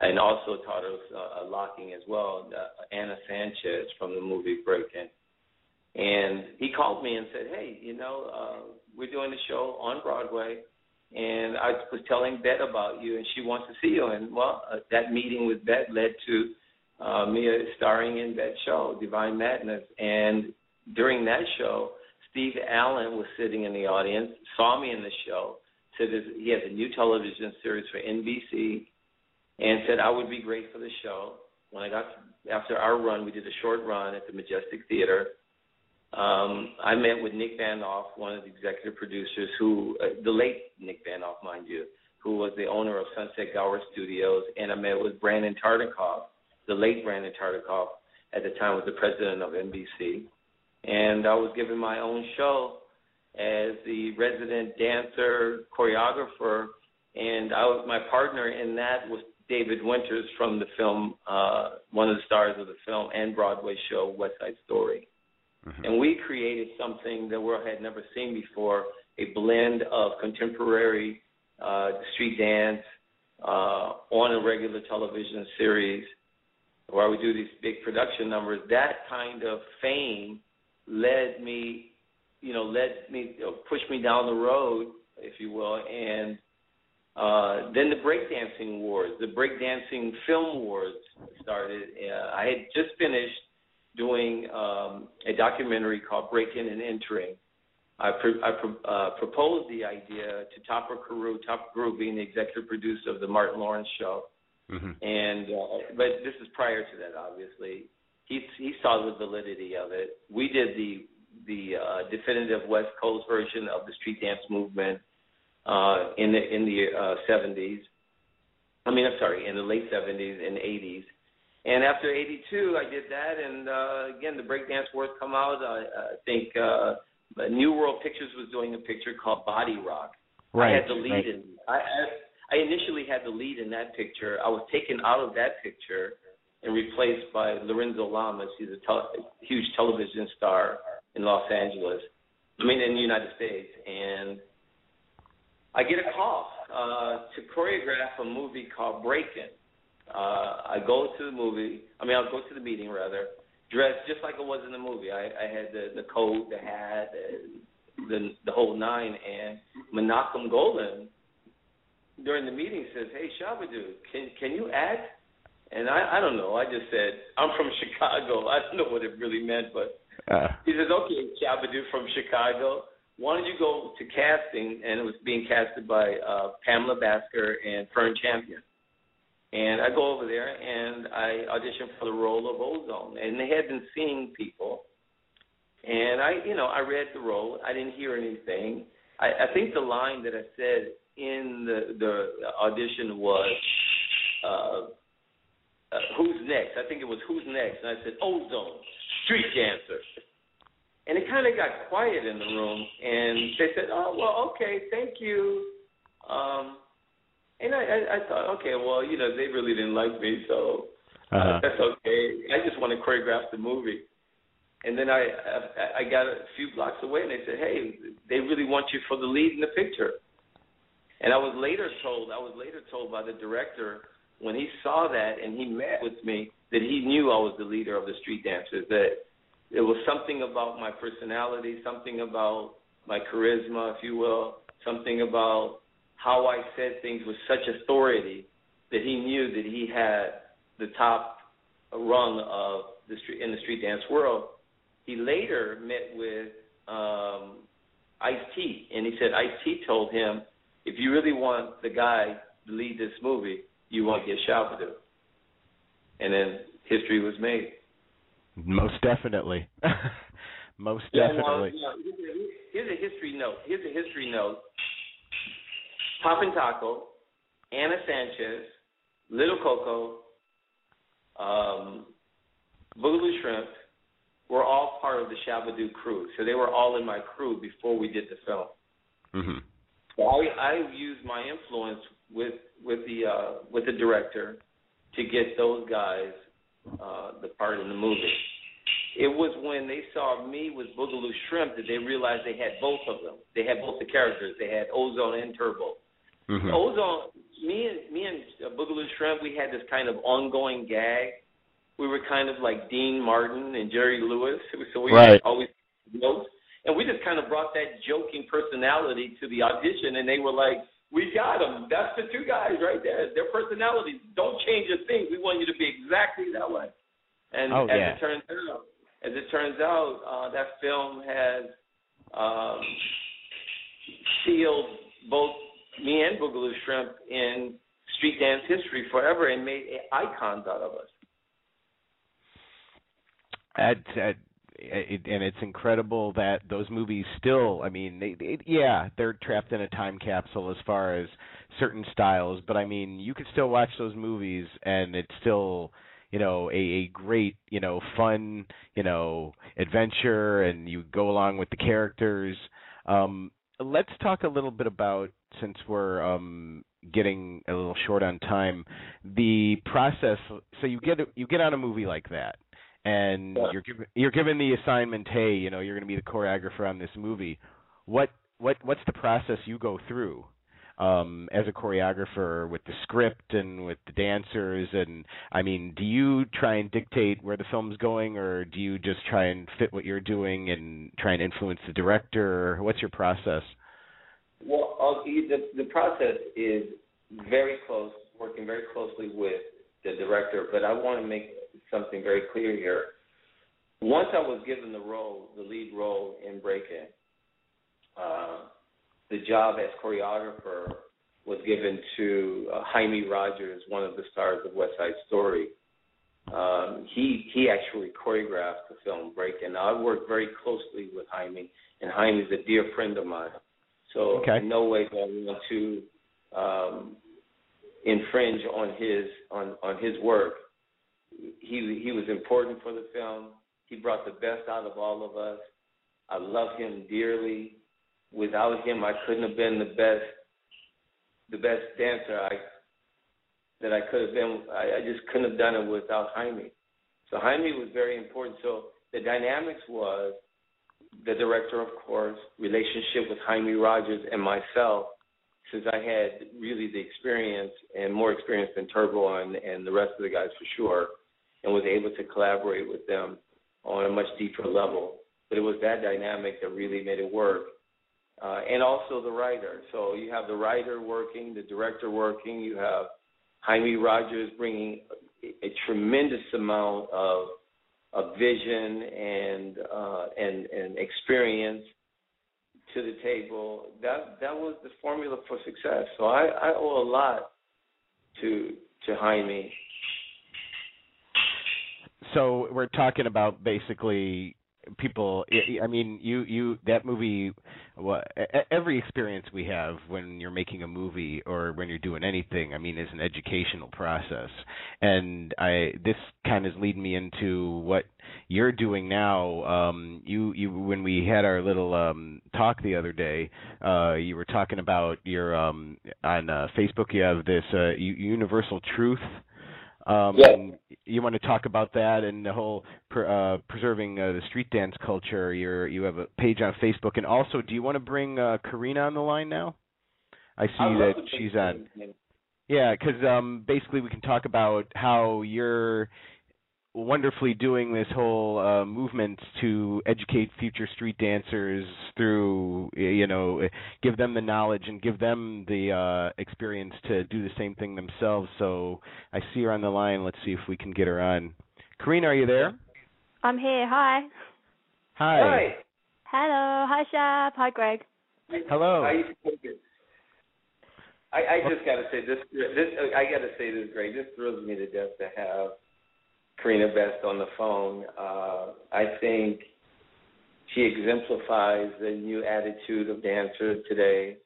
S14: and also taught us uh, locking as well. Uh, Anna Sanchez from the movie Breakin'. And he called me and said, "Hey, you know, uh, we're doing a show on Broadway and I was telling Bette about you, and she wants to see you. And well, uh, that meeting with Bette led to uh, me starring in that show, Divine Madness. And during that show, Steve Allen was sitting in the audience, saw me in the show, said he has a new television series for NBC, and said I would be great for the show. When I got to, after our run, we did a short run at the Majestic Theater um, I met with Nick Vanoff, one of the executive producers, who uh, the late Nick Vanoff, mind you, who was the owner of Sunset Gower Studios, and I met with Brandon Tartikoff, the late Brandon Tartikoff, at the time was the president of NBC, and I was given my own show as the resident dancer choreographer, and I was my partner in that was David Winters from the film, uh, one of the stars of the film and Broadway show West Side Story. Mm-hmm. And we created something the world had never seen before a blend of contemporary uh, street dance uh, on a regular television series where we do these big production numbers. That kind of fame led me, you know, led me, you know, pushed me down the road, if you will, and uh, then the breakdancing wars, the breakdancing film wars started. Uh, I had just finished doing um, a documentary called Breaking and Entering. I, pro- I pro- uh, proposed the idea to Topper Carew, Topper Carew being the executive producer of the Martin Lawrence show.
S10: Mm-hmm.
S14: And uh, but this is prior to that, obviously. He he saw the validity of it. We did the the uh, definitive West Coast version of the street dance movement uh, in the in the uh, 70s. I mean, I'm sorry, in the late 70s and 80s. And after 82, I did that, and uh, again, the breakdance world come out. I, I think uh, New World Pictures was doing a picture called Body Rock.
S10: Right.
S14: I had the lead
S10: right.
S14: in. I, I I initially had the lead in that picture. I was taken out of that picture and replaced by Lorenzo Lamas. He's a tel- huge television star in Los Angeles. I mean, in the United States, and I get a call uh, to choreograph a movie called Breakin'. Uh, I go to the movie. I mean, I'll go to the meeting rather, dressed just like it was in the movie. I, I had the the coat, the hat, the, the the whole nine. And Menachem Golan during the meeting says, "Hey, Shabba-Doo, can can you act?" And I I don't know. I just said I'm from Chicago. I don't know what it really meant, but
S10: Uh,
S14: he says, "Okay, Shabba-Doo from Chicago." Why don't you go to casting? And it was being casted by uh, Pamela Basker and Fern Champion. And I go over there and I audition for the role of Ozone. And they had been seeing people. And I, you know, I read the role. I didn't hear anything. I, I think the line that I said in the the audition was, uh, uh, "Who's next?" I think it was "Who's next?" And I said, "Ozone, street dancer." And it kind of got quiet in the room, and they said, "Oh, well, okay, thank you." Um, and I, I, I thought, okay, well, you know, they really didn't like me, so uh,
S10: Uh-huh.
S14: that's okay. I just want to choreograph the movie. And then I, I I got a few blocks away, and they said, "Hey, they really want you for the lead in the picture." And I was later told, I was later told by the director when he saw that and he met with me that he knew I was the leader of the Street Dancers. That it was something about my personality, something about my charisma, if you will, something about how I said things with such authority that he knew that he had the top rung of the street in the street dance world. He later met with um, Ice T, and he said Ice T told him, "If you really want the guy to lead this movie, you want to get Shabba-Doo." And then history was made.
S10: most definitely. most
S14: Yeah,
S10: definitely.
S14: well, you know, here's, a, here's a history note. Here's a history note. Pop and Taco, Anna Sanchez, Little Coco, um, Boogaloo Shrimp were all part of the Shabba-Doo crew. So they were all in my crew before we did the film.
S10: hmm
S14: So I, I used my influence with with the uh, with the director to get those guys uh, the part in the movie. It was when they saw me with Boogaloo Shrimp that they realized they had both of them. They had both the characters. They had Ozone and Turbo.
S10: Hmm
S14: Ozone, me and me and Boogaloo Shrimp, we had this kind of ongoing gag. We were kind of like Dean Martin and Jerry Lewis, so we
S10: Right.
S14: always jokes, and we just kind of brought that joking personality to the audition, and they were like, "We got them. That's the two guys right there. Their personalities don't change a thing. We want you to be exactly that way." And
S10: Oh,
S14: as
S10: yeah.
S14: it turns out, as it turns out, uh, that film has um, sealed both me and Boogaloo Shrimp in street dance history forever and made icons out of us.
S10: At, at, it, and it's incredible that those movies still i mean they, they yeah they're trapped in a time capsule as far as certain styles but i mean you could still watch those movies and it's still you know a, a great you know fun you know adventure and you go along with the characters um let's talk a little bit about since we're um getting a little short on time the process so you get you get on a movie like that and
S14: Yeah.
S10: you're given you're given the assignment hey you know you're going to be the choreographer on this movie what what what's the process you go through um as a choreographer with the script and with the dancers and i mean do you try and dictate where the film's going or do you just try and fit what you're doing and try and influence the director what's your process
S14: Well, uh, the the process is very close, working very closely with the director. But I want to make something very clear here. once I was given the role, the lead role in Breakin', uh, the job as choreographer was given to uh, Jaime Rogers, one of the stars of West Side Story. Um, he he actually choreographed the film Breakin'. Now I worked very closely with Jaime, and Jaime is a dear friend of mine. So
S10: okay.
S14: in no way do I want to um, infringe on his on on his work. He he was important for the film. He brought the best out of all of us. I love him dearly. Without him, I couldn't have been the best the best dancer I that I could have been. I, I just couldn't have done it without Jaime. So Jaime was very important. So the dynamics was the director, of course, relationship with Jaime Rogers and myself, since I had really the experience and more experience than Turbo and, and the rest of the guys for sure, and was able to collaborate with them on a much deeper level. But it was that dynamic that really made it work. Uh, and also the writer. So you have the writer working, the director working, you have Jaime Rogers bringing a, a tremendous amount of of vision and uh, and and experience to the table. That that was the formula for success. So I, I owe a lot to to Jaime.
S10: So we're talking about basically people i mean you you that movie well, every experience we have when you're making a movie or when you're doing anything i mean is an educational process. And i this kind of lead me into what you're doing now. Um you you when we had our little um talk the other day uh you were talking about your um on uh, facebook you have this uh universal truth um,
S14: yeah.
S10: You want to talk about that and the whole per, uh, preserving uh, the street dance culture. You're you have a page on Facebook, and also, do you want to bring uh, Karina on the line now? I see
S14: I
S10: that she's on. Yeah, because um, basically we can talk about how you're wonderfully doing this whole uh, movement to educate future street dancers through, you know, give them the knowledge and give them the uh, experience to do the same thing themselves. So I see her on the line. Let's see if we can get her on. Karina, are you there?
S15: I'm here. Hi.
S10: Hi.
S14: Hi.
S15: Hello. Hi, Shab. Hi, Greg.
S10: Hello.
S14: I, I just got to say this. This I got to say this, Greg. This thrills me to death to have Karina Best on the phone. Uh, I think she exemplifies the new attitude of dancers today,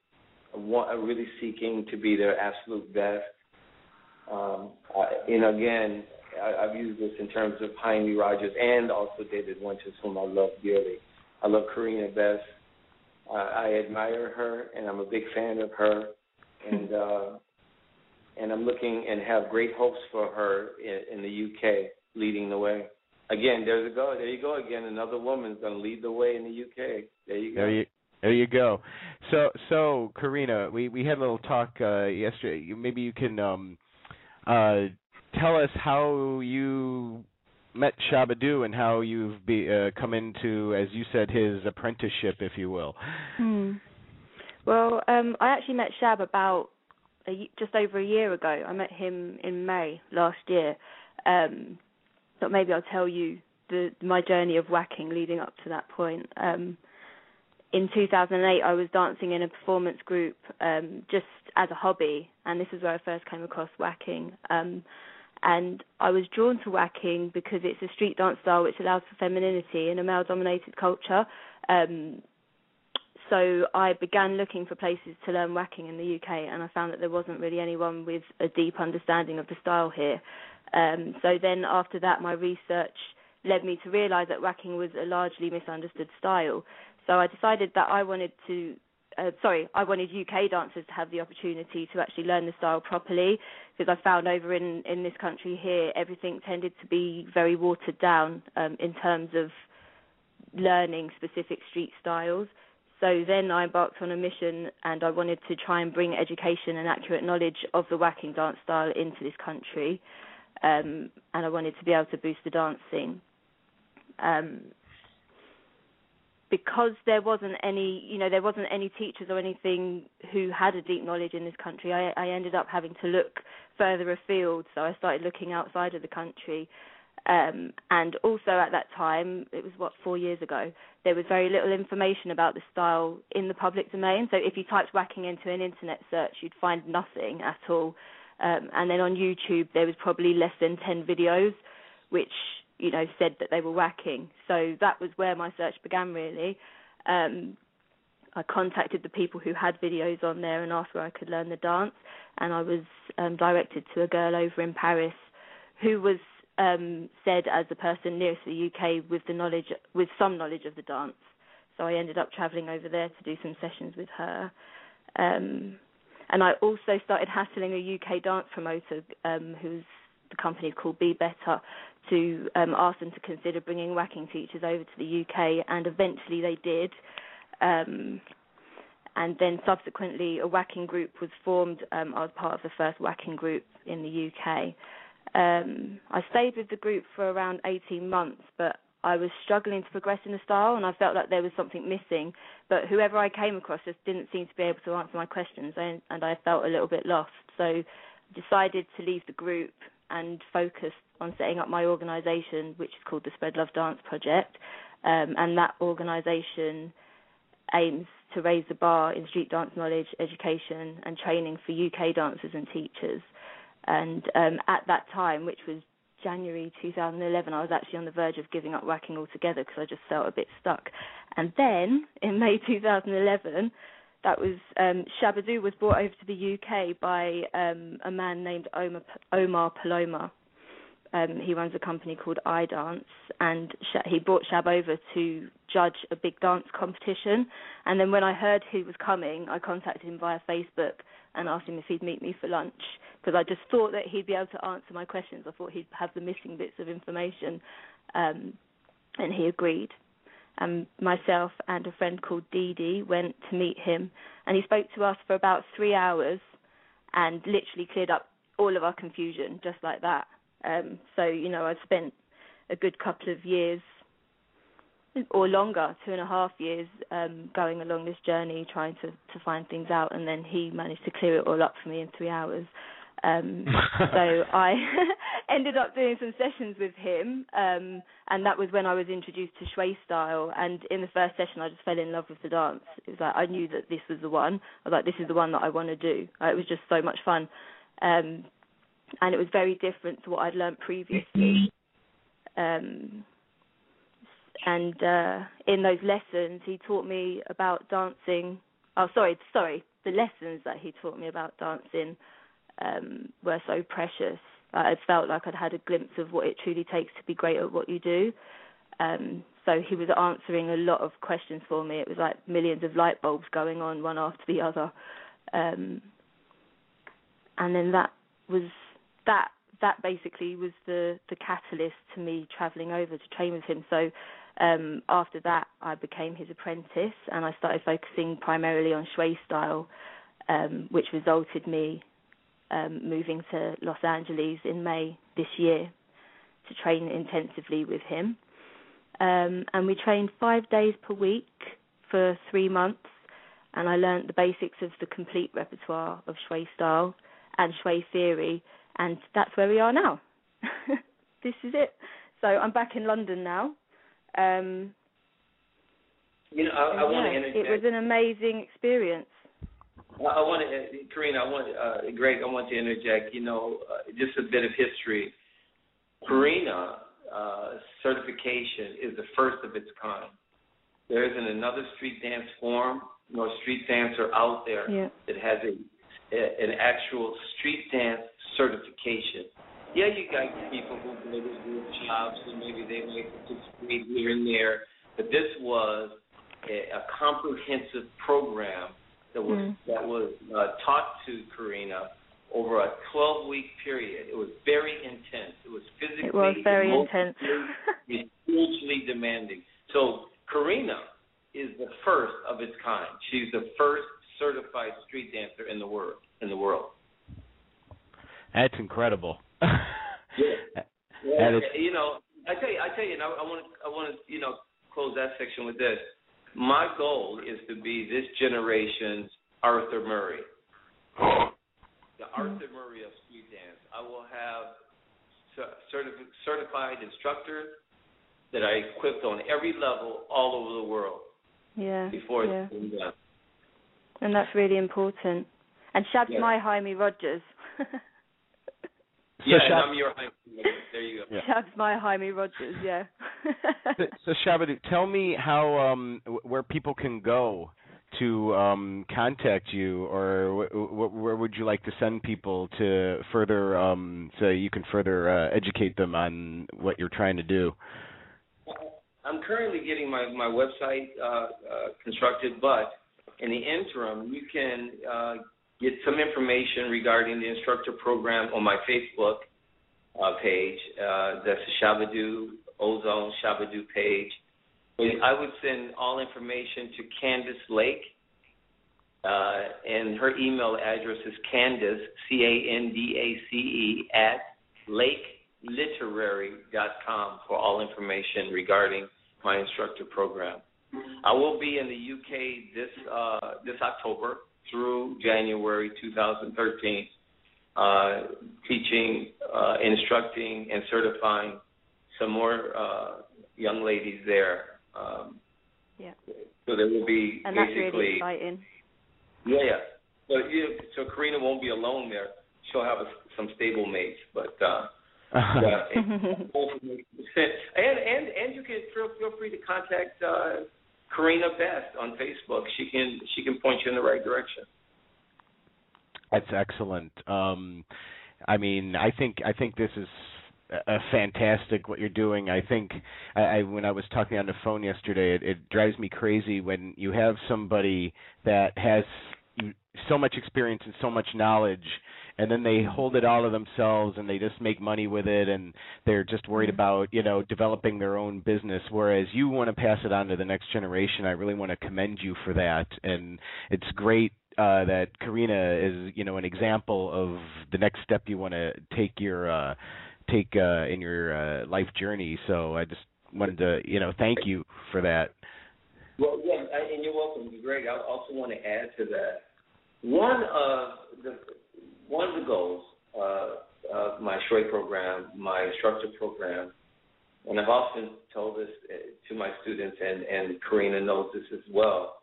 S14: really seeking to be their absolute best. Um, I, know, again, I, I've used this in terms of Jaime Rogers and also David Winters, whom I love dearly. I love Karina Best. Uh, I admire her, and I'm a big fan of her. And uh, and I'm looking and have great hopes for her in, in the UK leading the way. Again, there's a go. There you go again. Another woman's going to lead the way in the UK. There you go.
S10: There you there you go. So so Karina, we we had a little talk uh yesterday. Maybe you can um uh tell us how you met Shabba-Doo and how you've be uh, come into as you said his apprenticeship if you will.
S15: Hmm. Well, um I actually met Shab about a, just over a year ago. I met him in May last year. Um but maybe I'll tell you the my journey of whacking leading up to that point. Um, in 2008, I was dancing in a performance group um, just as a hobby, and this is where I first came across whacking. Um, and I was drawn to whacking because it's a street dance style which allows for femininity in a male-dominated culture. Um, so I began looking for places to learn whacking in the UK, and I found that there wasn't really anyone with a deep understanding of the style here. Um, so then after that, my research led me to realise that whacking was a largely misunderstood style. So I decided that I wanted to, uh, sorry, I wanted UK dancers to have the opportunity to actually learn the style properly, because I found over in in this country here everything tended to be very watered down um, in terms of learning specific street styles. So then I embarked on a mission and I wanted to try and bring education and accurate knowledge of the whacking dance style into this country um, and I wanted to be able to boost the dance scene. Um, because there wasn't any, you know, there wasn't any teachers or anything who had a deep knowledge in this country. I, I ended up having to look further afield, so I started looking outside of the country. Um, and also at that time, it was what four years ago, there was very little information about the style in the public domain. So if you typed whacking into an internet search, you'd find nothing at all. Um, and then on YouTube, there was probably less than 10 videos, which you know said that they were whacking. So that was where my search began really. Um, I contacted the people who had videos on there and asked where I could learn the dance, and I was um, directed to a girl over in Paris who was um, said as the person nearest the UK with the knowledge, with some knowledge of the dance. So I ended up travelling over there to do some sessions with her. Um, and I also started hassling a UK dance promoter um, who's the company called Be Better to um, ask them to consider bringing whacking teachers over to the UK, and eventually they did. Um, and then subsequently, a whacking group was formed. Um, I was part of the first whacking group in the UK. Um, I stayed with the group for around 18 months, but I was struggling to progress in the style, and I felt like there was something missing. But whoever I came across just didn't seem to be able to answer my questions, and, and I felt a little bit lost. So, I decided to leave the group and focus on setting up my organisation, which is called the Spread Love Dance Project, um, and that organisation aims to raise the bar in street dance knowledge, education, and training for UK dancers and teachers. And um, at that time, which was January 2011, I was actually on the verge of giving up whacking altogether because I just felt a bit stuck. And then in May 2011, that was um, Shabba-Doo was brought over to the UK by um, a man named Omar, Omar Paloma, um, he runs a company called iDance, and he brought Shab over to judge a big dance competition. And then when I heard he was coming, I contacted him via Facebook and asked him if he'd meet me for lunch because I just thought that he'd be able to answer my questions. I thought he'd have the missing bits of information, um, and he agreed. And myself and a friend called Dee Dee went to meet him, and he spoke to us for about three hours, and literally cleared up all of our confusion just like that. Um, so you know, I've spent a good couple of years or longer, two and a half years, um, going along this journey, trying to to find things out, and then he managed to clear it all up for me in three hours. Um, so I ended up doing some sessions with him, um, and that was when I was introduced to Shway style. And in the first session, I just fell in love with the dance. It was like I knew that this was the one. I was like, this is the one that I want to do. It was just so much fun. Um, and it was very different to what I'd learned previously. Um, and uh, in those lessons, he taught me about dancing. Oh, sorry, sorry. The lessons that he taught me about dancing um, were so precious. I felt like I'd had a glimpse of what it truly takes to be great at what you do. Um, so he was answering a lot of questions for me. It was like millions of light bulbs going on one after the other. Um, and then that was that that basically was the the catalyst to me traveling over to train with him. So um, after that, I became his apprentice, and I started focusing primarily on Shway style, um, which resulted me um, moving to Los Angeles in May this year to train intensively with him. Um, and we trained five days per week for three months, and I learned the basics of the complete repertoire of Shway style and Shway theory and that's where we are now. this is it. So I'm back in London now. Um,
S14: you know, I, I want to interject.
S15: It was an amazing experience.
S14: I, want to, Karina, I want, uh, Greg, I want to interject. You know, uh, just a bit of history. Karina uh, certification is the first of its kind. There isn't another street dance form nor street dancer out there
S15: yeah.
S14: that has a, a an actual street dance certification. Yeah, you got people who go to group jobs and maybe they might participate here and there, but this was a, a comprehensive program that was
S15: mm.
S14: that was uh, taught to Karina over a 12 week period. It was very intense. It was physically
S15: it was very intense.
S14: hugely demanding. So Karina is the first of its kind. She's the first certified street dancer in the world in the world.
S10: That's incredible.
S14: Yeah. yeah. You know, I tell you, I tell you, and I want to, I want to, you know, close that section with this. My goal is to be this generation's Arthur Murray. the mm-hmm. Arthur Murray of street dance. I will have certi- certified instructors that are equipped on every level all over the world
S15: Yeah.
S14: before
S15: yeah.
S14: it's done.
S15: And that's really important. And Shab's
S14: Yeah.
S15: my Jaime Rogers.
S14: yeah,
S10: Shab-
S14: and I'm your there you go.
S15: Shab's my Jaime Rogers, yeah.
S10: so, so Shabba-Doo, tell me how um where people can go to um contact you or wh- wh- where would you like to send people to further um so you can further uh, educate them on what you're trying to do
S14: I'm currently getting my my website uh, uh, constructed, but in the interim, you can uh, get some information regarding the instructor program on my Facebook uh, page. Uh, that's the Shabba-Doo Ozone Shabba-Doo page. I would send all information to Candace Lake, uh, and her email address is Candace C A N D A C E at lakeliterary.com for all information regarding my instructor program. I will be in the UK this uh, this October through January 2013, uh, teaching, uh, instructing, and certifying some more uh, young ladies there. Um,
S15: yeah.
S14: so there will be
S15: And that's
S14: basically
S15: really exciting.
S14: yeah, yeah. So you, so Karina won't be alone there. She'll have a, some stable mates, but uh, yeah, and, and and and you can feel feel free to contact uh, Karina Best on Facebook. She can she can point you in the right direction.
S10: That's excellent. Um, I mean, I think I think this is a fantastic what you're doing. I think I, I when I was talking on the phone yesterday, it, it drives me crazy when you have somebody that has so much experience and so much knowledge and then they hold it all to themselves and they just make money with it and they're just worried about you know developing their own business. Whereas you want to pass it on to the next generation i really want to commend you for that. And it's great uh that karina is you know an example of the next step you want to take your uh take uh in your uh life journey. So i just wanted to you know thank you for that.
S14: Well, yeah, and you're welcome, Greg. I also want to add to that. One of the one of the goals uh, of my Shway program, my instructor program, and I've often told this uh, to my students, and and Karina knows this as well.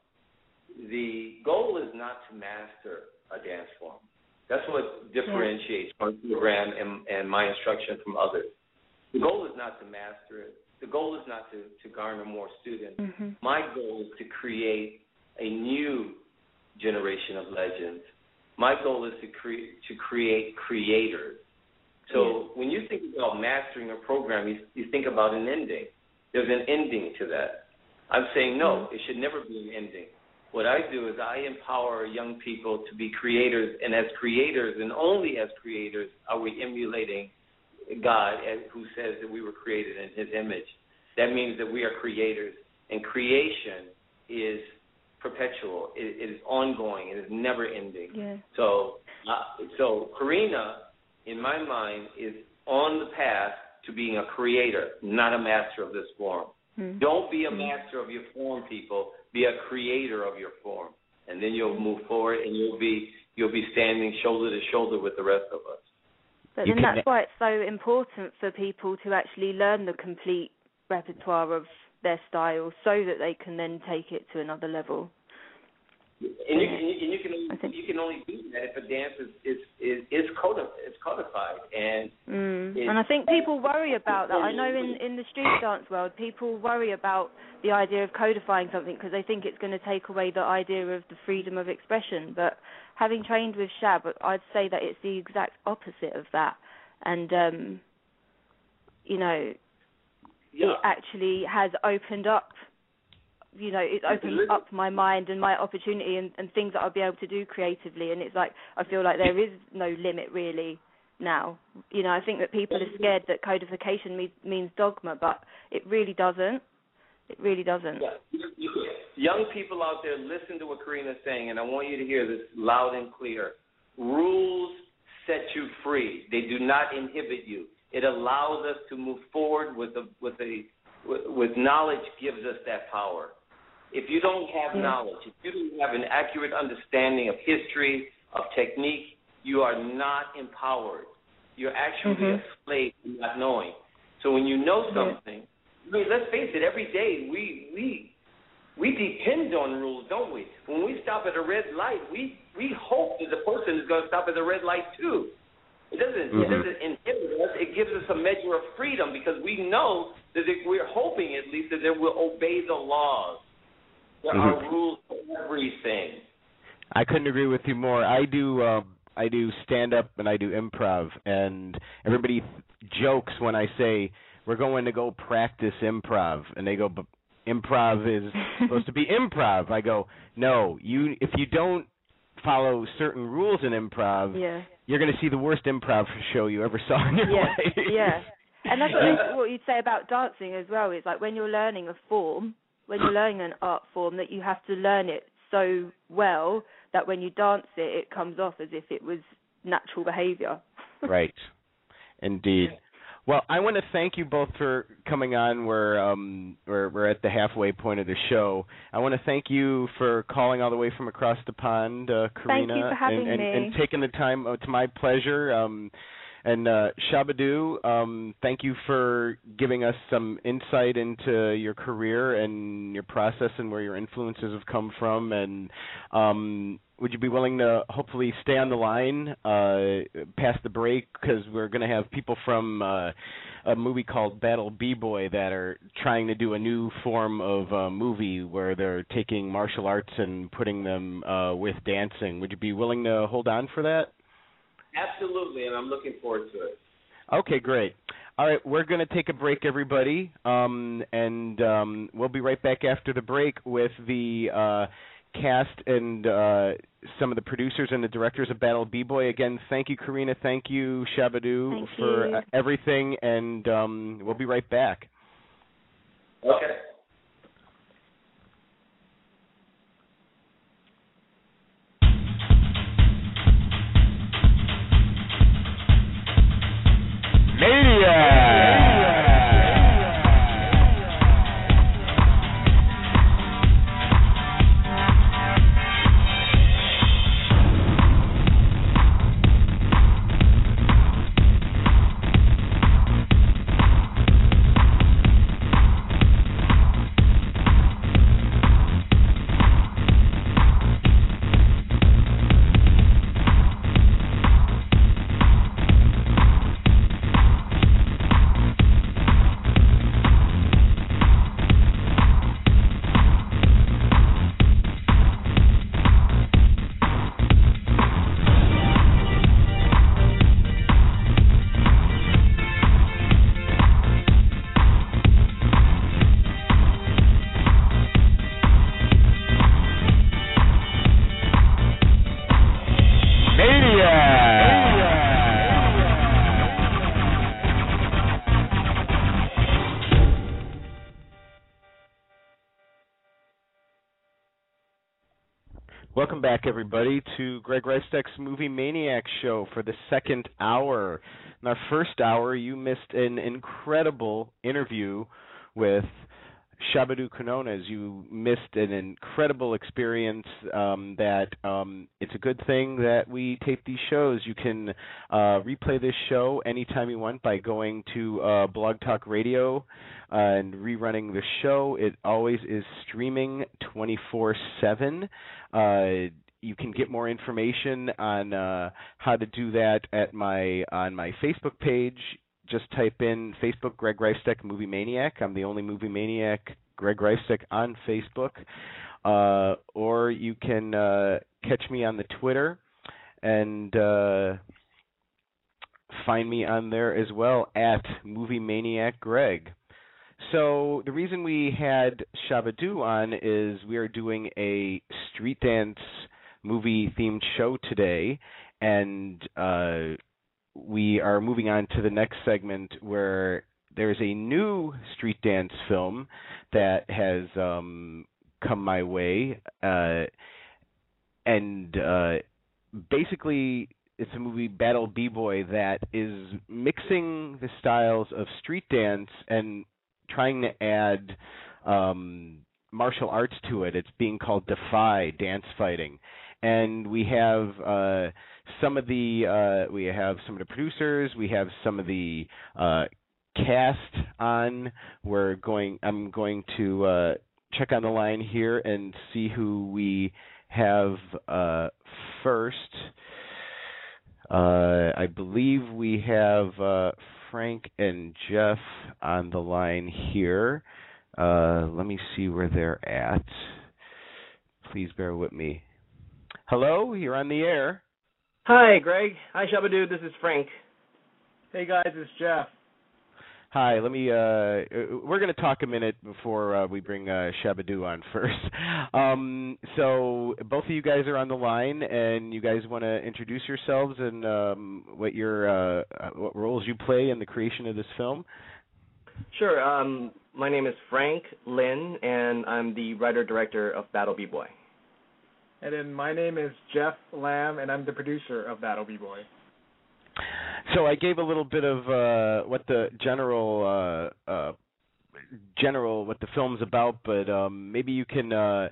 S14: The goal is not to master a dance form. That's what differentiates my program and, and my instruction from others. The goal is not to master it. The goal is not to, to garner more students. My goal is to create a new generation of legends. My goal is to create to create creators. So when you think about mastering a program, you, you think about an ending. There's an ending to that. I'm saying no, mm-hmm. it should never be an ending. What I do is I empower young people to be creators, and as creators, and only as creators, are we emulating God, as- who says that we were created in His image. That means that we are creators, and creation is perpetual. It, it is ongoing. It is never ending.
S15: Yeah.
S14: So, uh, so Karina, in my mind, is on the path to being a creator, not a master of this form.
S15: Mm.
S14: Don't be a master of your form, people. Be a creator of your form, and then you'll move forward, and you'll be you'll be standing shoulder to shoulder with the rest of us.
S15: But then
S14: can-
S15: that's why it's so important for people to actually learn the complete repertoire of their style so that they can then take it to another level.
S14: And you, can, and you can only, you can only do that if a dance is is is, is codified. And
S15: Mm. And I think people worry about that. I know in in the street dance world, people worry about the idea of codifying something because they think it's going to take away the idea of the freedom of expression. But having trained with Shab, I'd say that it's the exact opposite of that. And um, you know, it actually has opened up. You know, it's opened up my mind and my opportunity and, and things that I'll be able to do creatively. And it's like I feel like there is no limit really now. You know, I think that people are scared that codification means, means dogma, but it really doesn't. It really doesn't. yeah.
S14: young people out there, listen to what Karina's saying, and I want you to hear this loud and clear. Rules set you free. They do not inhibit you. It allows us to move forward with a with a with, knowledge gives us that power. If you don't have
S15: Yeah.
S14: knowledge, if you don't have an accurate understanding of history, of technique, you are not empowered. You're actually
S15: Mhm.
S14: a slave to not knowing. So when you know something, I mean, let's face it, every day we we we depend on rules, don't we? When we stop at a red light, we we hope that the person is going to stop at the red light too. It doesn't it
S10: Mhm.
S14: doesn't inhibit us. It gives us a measure of freedom because we know that if we're hoping at least that they will obey the laws. There
S10: Mhm.
S14: are rules for everything.
S10: I couldn't agree with you more. I do uh, I do stand up and I do improv, and everybody jokes when I say we're going to go practice improv, and they go, "But improv is supposed to be improv." I go, "No, you if you don't follow certain rules in improv,
S15: Yeah.
S10: you're going to see the worst improv show you ever saw in your
S15: yeah,
S10: life."
S15: yeah. And that's what, what you'd say about dancing as well. Is like when you're learning a form, when you're learning an art form, that you have to learn it so well that when you dance it, it comes off as if it was natural behaviour.
S10: right. Indeed. Well, I want to thank you both for coming on. We're um we're we're at the halfway point of the show. I want to thank you for calling all the way from across the pond, uh,
S15: Thank
S10: Karina,
S15: you for having
S10: and, and,
S15: me.
S10: and taking the time. Oh, it's my pleasure. Um, and uh, Shabba-Doo, um, thank you for giving us some insight into your career and your process and where your influences have come from. And um, would you be willing to hopefully stay on the line uh, past the break because we're going to have people from uh, a movie called Battle B Boy that are trying to do a new form of uh, movie where they're taking martial arts and putting them uh, with dancing. Would you be willing to hold on for that?
S14: Absolutely, and I'm looking forward to it.
S10: Okay, great. All right, we're going to take a break, everybody, um, and um, we'll be right back after the break with the uh, cast and uh, some of the producers and the directors of Battle B Boy. Again, thank you, Karina. Thank you, Shabba-Doo,
S15: Thank
S10: for
S15: you.
S10: uh, everything, and um, we'll be right back.
S14: Okay.
S10: Back, everybody, to Greg Reifsteck's Movie Maniac Show for the second hour. In our first hour, you missed an incredible interview with Shabba-Doo Quinones. You missed an incredible experience um, that um, it's a good thing that we tape these shows. You can uh, replay this show anytime you want by going to uh, Blog Talk Radio uh, and rerunning the show. It always is streaming 24 7. Uh, you can get more information on uh, how to do that at my on my Facebook page. Just type in Facebook Greg Reifsteck Movie Maniac. I'm the only movie maniac, Greg Reifsteck, on Facebook. Uh, or you can uh, catch me on the Twitter and uh, find me on there as well at Movie Maniac Greg. So the reason we had Shabba-Doo on is we are doing a street dance movie themed show today, and uh, we are moving on to the next segment where there's a new street dance film that has um, come my way, uh, and uh, basically it's a movie Battle B Boy that is mixing the styles of street dance and trying to add um martial arts to it. It's being called Defy Dance Fighting. and we have uh, some of the uh, we have some of the producers, we have some of the uh, cast on. We're going. I'm going to uh, check on the line here and see who we have uh, first. Uh, I believe we have uh, Frank and Jeff on the line here. Uh, let me see where they're at. Please bear with me. Hello, you're on the air.
S16: Hi, Greg. Hi, Shabba-Doo. This is Frank.
S8: Hey guys, it's Jeff.
S10: Hi, let me. Uh, we're going to talk a minute before uh, we bring uh, Shabba-Doo on first. Um, so both of you guys are on the line, and you guys want to introduce yourselves and um, what your uh, what roles you play in the creation of this film.
S16: Sure. Um, my name is Frank Lin, and I'm the writer director of Battle B Boy.
S8: And then my name is Jeff Lam, and I'm the producer of Battle B Boy.
S10: So I gave a little bit of uh, what the general uh, uh, general what the film's about, but um, maybe you can uh,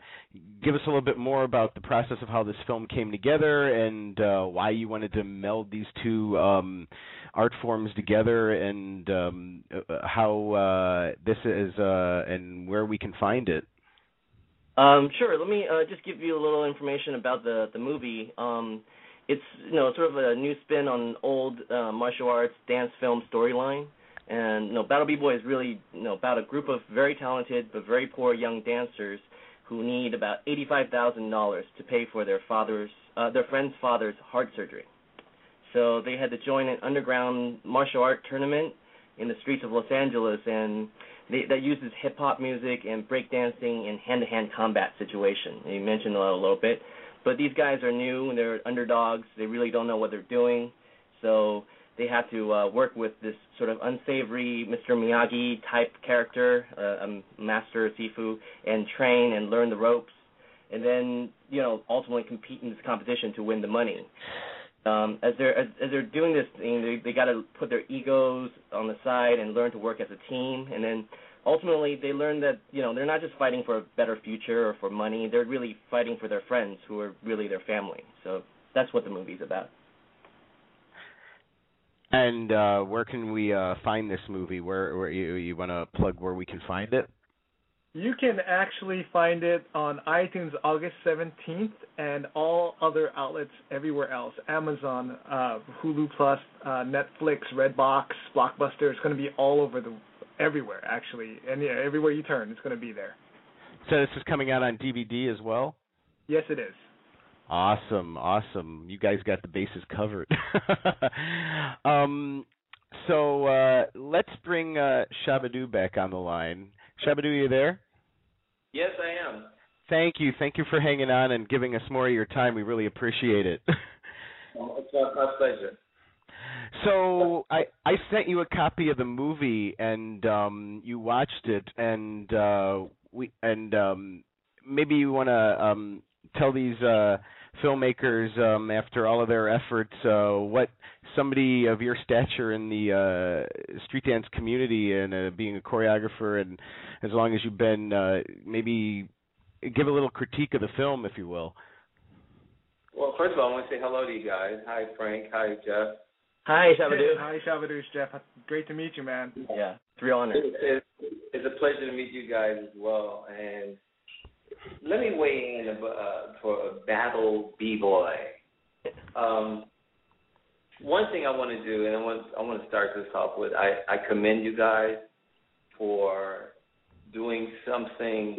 S10: give us a little bit more about the process of how this film came together and uh, why you wanted to meld these two um, art forms together, and um, uh, how uh, this is uh, and where we can find it.
S16: Um, sure. Let me uh, just give you a little information about the the movie. Um, it's you know sort of a new spin on old uh, martial arts dance film storyline. And you know, Battle B Boy is really you know about a group of very talented but very poor young dancers who need about eighty-five thousand dollars to pay for their father's uh, their friend's father's heart surgery. So they had to join an underground martial art tournament in the streets of Los Angeles, and they, that uses hip hop music and breakdancing and hand-to-hand combat situation. You mentioned a little, a little bit, but these guys are new and they're underdogs. They really don't know what they're doing, so they have to uh, work with this sort of unsavory Mr. Miyagi type character, uh, a master Sifu, and train and learn the ropes, and then you know ultimately compete in this competition to win the money. Um, as they're as, as they're doing this thing, they they got to put their egos on the side and learn to work as a team, and then ultimately they learn that you know they're not just fighting for a better future or for money; they're really fighting for their friends who are really their family. So that's what the movie's about.
S10: And uh, where can we uh, find this movie? Where, where you you want to plug where we can find it?
S8: You can actually find it on iTunes August 17th and all other outlets everywhere else. Amazon, uh, Hulu Plus, uh, Netflix, Redbox, Blockbuster. It's going to be all over the everywhere actually, and yeah, everywhere you turn, it's going to be there.
S10: So this is coming out on DVD as well.
S8: Yes, it is.
S10: Awesome, awesome. You guys got the bases covered. um, so uh, let's bring uh, Shabba-Doo back on the line. Shabba-Doo, are you there?
S14: Yes, I am.
S10: Thank you. Thank you for hanging on and giving us more of your time. We really appreciate it.
S14: it's my pleasure.
S10: So I I sent you a copy of the movie and um you watched it and uh we and um maybe you want to um tell these uh filmmakers um after all of their efforts uh what somebody of your stature in the uh street dance community and uh, being a choreographer and as long as you've been uh maybe give a little critique of the film if you will
S14: well first of all i want to say hello to you guys hi frank hi jeff
S16: Hi, Shabba-Doo.
S8: Hi, Shabba-Doo, Jeff. Great to meet you, man.
S16: Yeah, it's a real honor.
S14: It's, it's a pleasure to meet you guys as well. And let me weigh in uh, for a battle b-boy. Um, one thing I want to do, and I want I want to start this off with, I, I commend you guys for doing something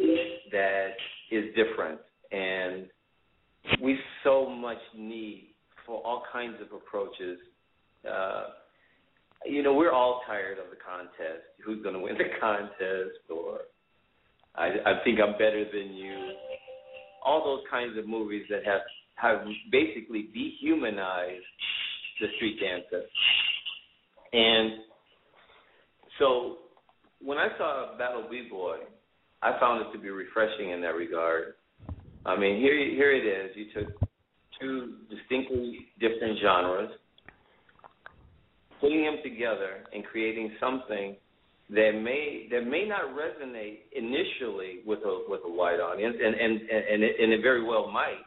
S14: that is different, and we so much need for all kinds of approaches uh, you know, we're all tired of the contest. Who's going to win the contest? Or I, I think I'm better than you. All those kinds of movies that have have basically dehumanized the street dancer. And so when I saw Battle B Boy, I found it to be refreshing in that regard. I mean, here here it is. You took two distinctly different genres putting them together and creating something that may that may not resonate initially with a with a wide audience, and and and it, and it very well might.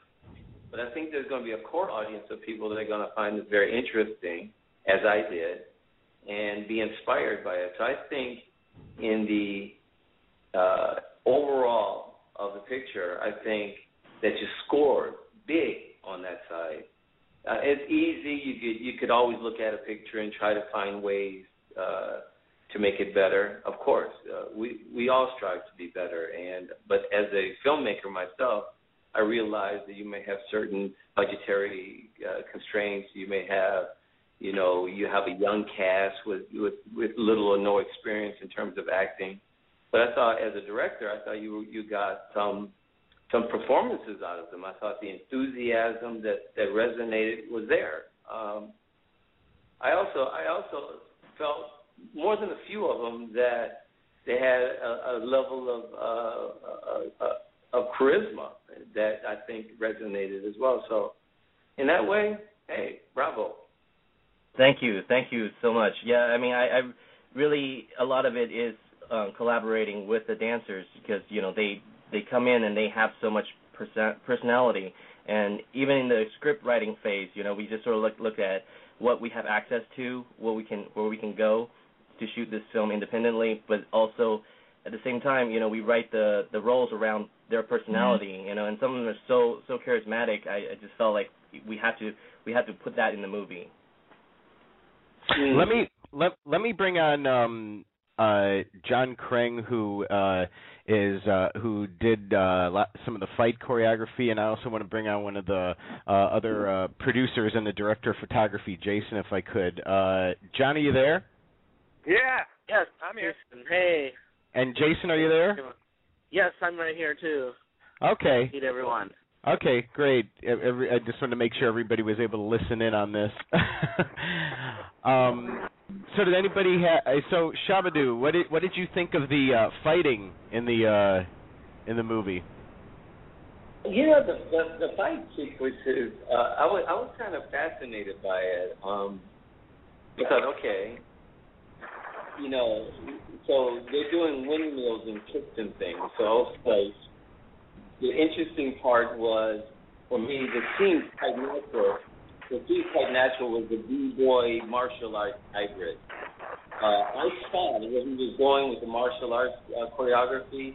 S14: but I think there's going to be a core audience of people that are going to find this very interesting, as I did, and be inspired by it. So I think in the uh, overall of the picture, I think that you scored big on that side. Uh, it's easy. You could you could always look at a picture and try to find ways uh, to make it better. Of course, uh, we we all strive to be better. And but as a filmmaker myself, I realize that you may have certain budgetary uh, constraints. You may have, you know, you have a young cast with with with little or no experience in terms of acting. But I thought, as a director, I thought you you got some some performances out of them. I thought the enthusiasm that that resonated was there. Um, I also I also felt more than a few of them that they had a, a level of uh, uh, uh, of charisma that I think resonated as well. So in that way, hey, bravo.
S16: Thank you, thank you so much. Yeah, I mean, I, I really a lot of it is um, collaborating with the dancers because you know they they come in and they have so much person- personality. And even in the script writing phase, you know, we just sort of look look at what we have access to, what we can where we can go to shoot this film independently, but also at the same time, you know, we write the the roles around their personality, mm-hmm. you know, and some of them are so so charismatic. I, I just felt like we had to we had to put that in the movie.
S10: Let me let let me bring on um uh John Kreng who uh is uh, who did uh, some of the fight choreography, and I also want to bring on one of the uh, other uh, producers and the director of photography, Jason, if I could. Uh, John, are you there?
S17: Yeah. Yes, I'm here. Hey.
S10: And Jason, are you there?
S17: Yes, I'm right here too.
S10: Okay.
S17: Meet everyone.
S10: Okay, great. Every, I just wanted to make sure everybody was able to listen in on this. um, so did anybody have? Uh, so Shabba-Doo, what did what did you think of the uh, fighting in the uh, in the movie?
S14: Yeah, the the, the fight sequences. Uh, I was I was kind of fascinated by it um, because okay, you know, so they're doing windmills and kicks and things. So like, the interesting part was for me the scene quite natural the Steve Quite Natural was the B-boy martial arts hybrid. Uh, I saw where he was going with the martial arts uh, choreography,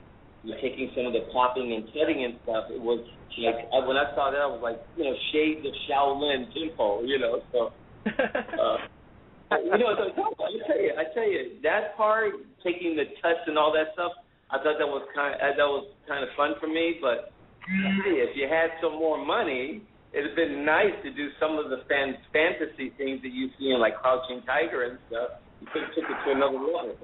S14: taking some of the popping and cutting and stuff. It was like I, when I saw that, I was like, you know, shades of Shaolin Temple, you know. So, uh, you know, so, I tell you, I tell you, that part, taking the touch and all that stuff, I thought that was kind, of, that was kind of fun for me. But hey, if you had some more money, it'd have been nice to do some of the fan- fantasy things that you see in like Crouching Tiger and stuff. You could have took it to another level.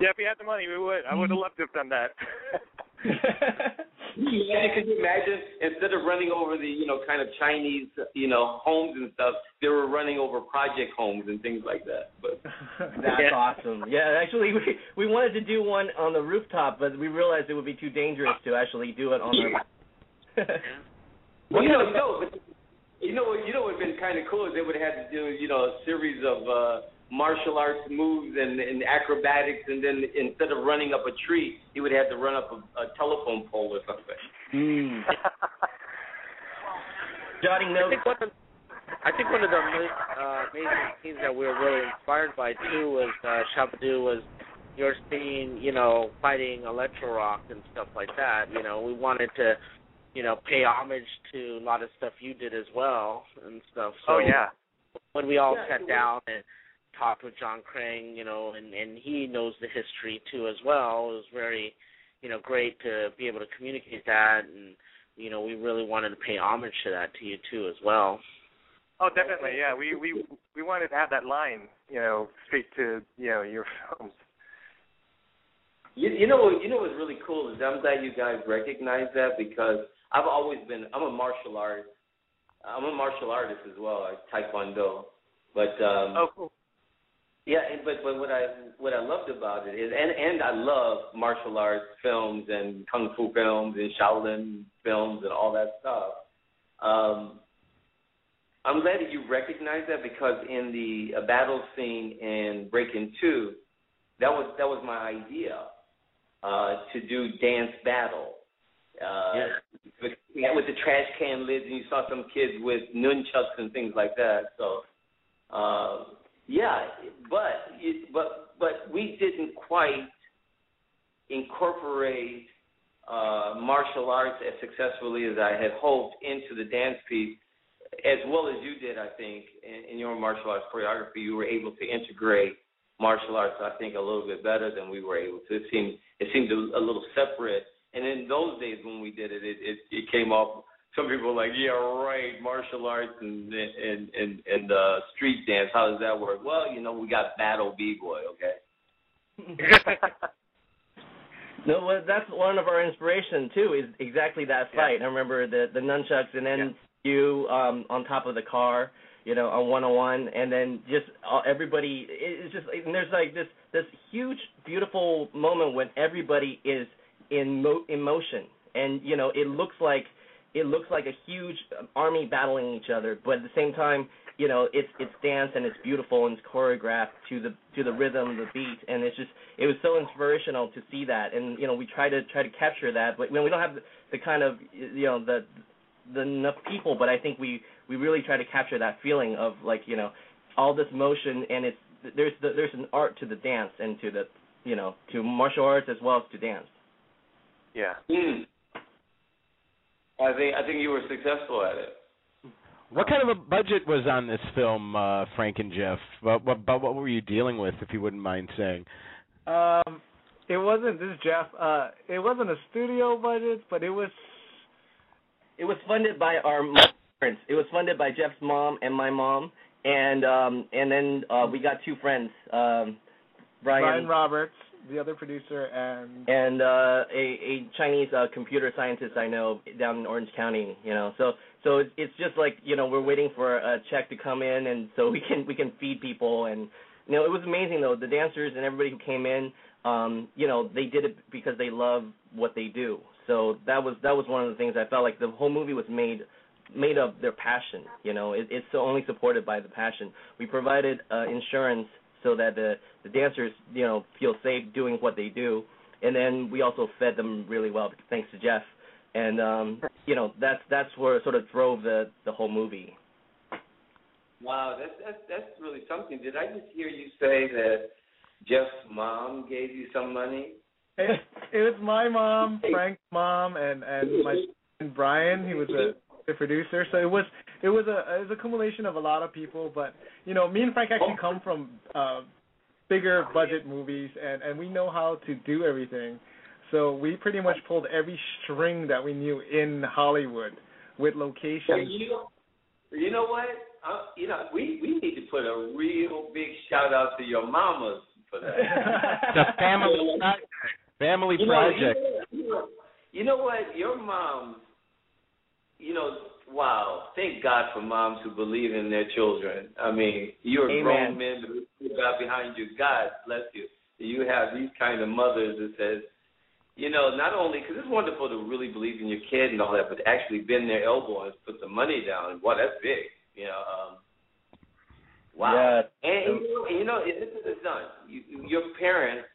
S17: Yeah, if we had the money, we would. I would have loved to have done that.
S14: yeah, could you imagine instead of running over the you know kind of Chinese you know homes and stuff, they were running over project homes and things like that. But
S16: that's yeah. awesome. Yeah, actually, we we wanted to do one on the rooftop, but we realized it would be too dangerous to actually do it on the.
S14: Well, you know, you know, you know, you know, what's been kind of cool is they would have had to do, you know, a series of uh, martial arts moves and, and acrobatics, and then instead of running up a tree, he would have to run up a, a telephone pole or something.
S16: Mm. Jotting notes.
S17: I think one of, I think one of the uh, amazing scenes that we were really inspired by too was uh, Shabba-Doo was your scene, you know, fighting Electro Rock and stuff like that. You know, we wanted to you know, pay homage to a lot of stuff you did as well and stuff. So oh yeah. When we all yeah, sat down and talked with John Kreng, you know, and and he knows the history too as well. It was very, you know, great to be able to communicate that, and you know, we really wanted to pay homage to that to you too as well. Oh, definitely, yeah. We we we wanted to have that line, you know, speak to you know your films.
S14: You, you know, you know what's really cool is I'm glad you guys recognize that because I've always been. I'm a martial art. I'm a martial artist as well, like Taekwondo. But um,
S17: oh, cool.
S14: Yeah, but but what I what I loved about it is, and and I love martial arts films and kung fu films and Shaolin films and all that stuff. Um, I'm glad that you recognize that because in the a battle scene in Breakin' Two, that was that was my idea uh, to do dance battle. Uh,
S17: yeah.
S14: yeah, with the trash can lids, and you saw some kids with nunchucks and things like that. So, uh, yeah, but but but we didn't quite incorporate uh, martial arts as successfully as I had hoped into the dance piece, as well as you did. I think in, in your martial arts choreography, you were able to integrate martial arts. I think a little bit better than we were able to. It seemed it seemed a, a little separate. And in those days when we did it, it it, it came off. Some people were like, yeah, right, martial arts and and and and uh, street dance. How does that work? Well, you know, we got battle b boy, okay.
S16: No, well, that's one of our inspiration too. Is exactly that fight.
S14: Yeah.
S16: I remember the the nunchucks, and then yeah. you um on top of the car, you know, on 101, and then just uh, everybody. It's just and there's like this this huge beautiful moment when everybody is in mo- in motion, and you know, it looks like it looks like a huge army battling each other, but at the same time, you know, it's it's dance and it's beautiful and it's choreographed to the to the rhythm, the beat, and it's just it was so inspirational to see that. And you know, we try to try to capture that, but when we don't have the, the kind of you know the the enough people, but I think we we really try to capture that feeling of like you know all this motion and it's there's the, there's an art to the dance and to the you know to martial arts as well as to dance.
S10: Yeah.
S14: Mm. I think I think you were successful at it.
S10: What kind of a budget was on this film, uh, Frank and Jeff? What, what, what were you dealing with, if you wouldn't mind saying?
S8: Um, it wasn't this is Jeff. Uh, it wasn't a studio budget, but it was.
S16: It was funded by our parents. It was funded by Jeff's mom and my mom, and um, and then uh, we got two friends, um, Brian,
S8: Brian Roberts, the other producer, and
S16: and uh, a a Chinese uh, computer scientist I know down in Orange County. You know, so so it's it's just like you know we're waiting for a check to come in, and so we can we can feed people, and you know it was amazing though the dancers and everybody who came in, um, you know they did it because they love what they do. So that was that was one of the things I felt like the whole movie was made made of their passion. You know, it, it's only supported by the passion. We provided uh, insurance so that the the dancers you know feel safe doing what they do, and then we also fed them really well thanks to Jeff, and um, you know that's that's where sort of drove the the whole movie.
S14: Wow, that's that's that's really something. Did I just hear you say that Jeff's mom gave you some money?
S8: It, it was my mom, Frank's mom, and and my and Brian. He was a the producer. So it was it was a it was a accumulation of a lot of people. But you know, me and Frank actually come from uh, bigger budget movies, and and we know how to do everything. So we pretty much pulled every string that we knew in Hollywood with locations.
S14: You know, you know what? Uh, you know, we we need to put a real big shout out to your mamas for that.
S10: the family project. Family
S14: you
S10: project.
S14: Know, you, know, you know what? Your mom you know, wow, thank God for moms who believe in their children. I mean, you're
S16: Amen.
S14: grown men who got behind you. God bless you. You have these kind of mothers that says, you know, not only because it's wonderful to really believe in your kid and all that, but actually bend their elbow and put some money down. Wow, that's big. You know. Um, wow.
S16: Yeah.
S14: And, and you know, and, you know, this is done. You, your parents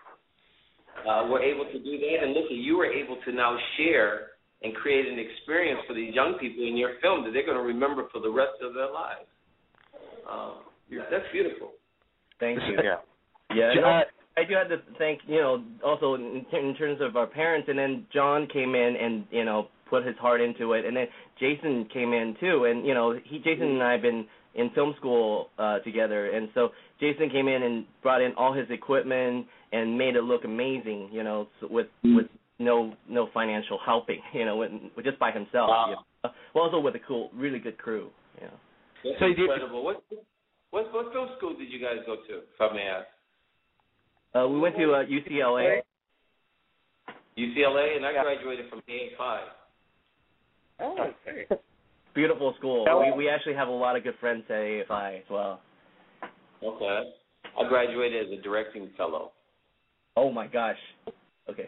S14: uh, were able to do that, and listen, you were able to now share and create an experience for these young people in your film that they're going to remember for the rest of their lives. Um, that's beautiful.
S16: Thank you.
S10: Yeah.
S16: Yeah. No, I do have to thank you know also in, in terms of our parents, and then John came in and you know put his heart into it, and then Jason came in too, and you know he Jason and I have been in film school uh together, and so Jason came in and brought in all his equipment and made it look amazing, you know, with with no no financial helping, you know, with, with just by himself.
S14: Wow.
S16: You know? Well, also with a cool, really good crew. You know.
S14: That's
S10: So you did-
S14: incredible. What what what film school did you guys go to, if I may ask?
S16: Uh, we went to uh, UCLA.
S14: UCLA, and I graduated from AFI.
S17: Oh, okay.
S16: Beautiful school. We we actually have a lot of good friends at AFI as well.
S14: Okay. I graduated as a directing fellow.
S16: Oh my gosh. Okay.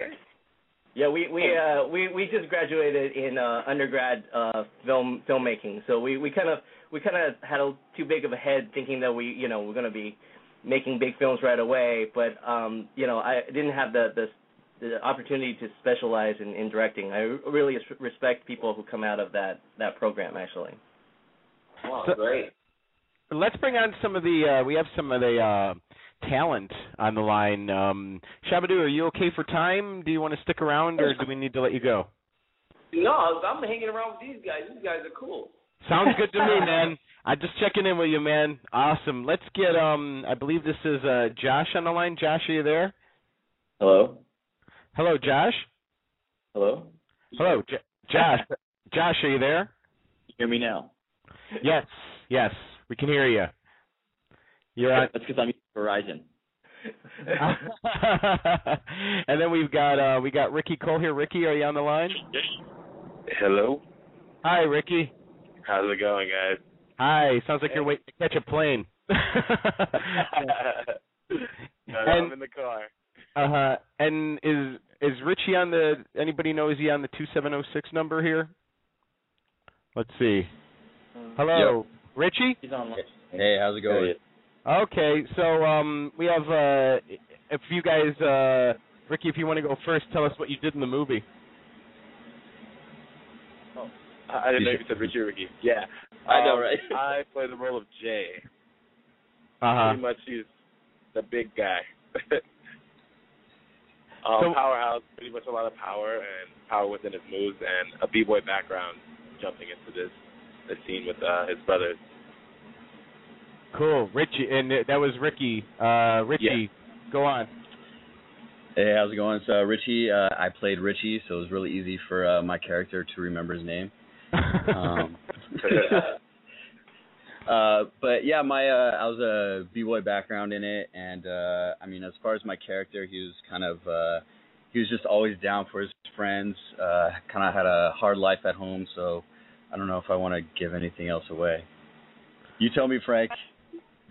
S16: Yeah, we we uh we we just graduated in uh undergrad uh film filmmaking. So we we kind of we kind of had a too big of a head thinking that we, you know, we're going to be making big films right away, but um you know, I didn't have the the the opportunity to specialize in, in directing. I really respect people who come out of that that program. Actually.
S14: Wow,
S10: So-
S14: great.
S10: Let's bring on some of the. Uh, we have some of the uh, talent on the line. Um, Shabba-Doo, are you okay for time? Do you want to stick around, or do we need to let you go?
S14: No, I'm hanging around with these guys. These guys are cool.
S10: Sounds good to me, man. I'm just checking in with you, man. Awesome. Let's get. Um, I believe this is uh, Josh on the line. Josh, are you there?
S18: Hello.
S10: Hello, Josh.
S18: Hello.
S10: Hello, J- Josh. Josh, are you there?
S18: You Hear me now?
S10: Yes. Yes, we can hear you. You're on.
S18: That's because I'm using Verizon.
S10: and then we've got uh we got Ricky Cole here. Ricky, are you on the line?
S19: Hello.
S10: Hi, Ricky.
S19: How's it going, guys?
S10: Hi. Sounds like you're waiting to catch a plane.
S19: No,
S10: And-
S19: I'm in the car.
S10: Uh huh. And is is Richie on the? Anybody know is he on the two seven zero six number here? Let's see. Hello, Richie.
S18: He's on.
S20: Hey, how's it going?
S10: Okay, so um, we have uh, if you guys, uh, Ricky, if you want to go first, tell us what you did in the movie.
S19: I I didn't know you said Richie Ricky. Yeah.
S18: I know,
S19: Um,
S18: right?
S19: I play the role of Jay.
S10: Uh huh.
S19: Pretty much he's the big guy. um,
S10: So-
S19: powerhouse, pretty much a lot of power and power within his moves and a b-boy background jumping into this this scene with uh, his brothers.
S10: Cool, Richie, and that was Ricky. Uh, Richie, go on.
S20: Hey, how's it going? So uh, Richie. Uh, I played Richie, so it was really easy for uh, my character to remember his name. Um, uh, but yeah, my uh, I was a b-boy background in it, and uh, I mean, as far as my character, he was kind of uh, he was just always down for his friends. Uh, kind of had a hard life at home, so I don't know if I want to give anything else away. You tell me, Frank.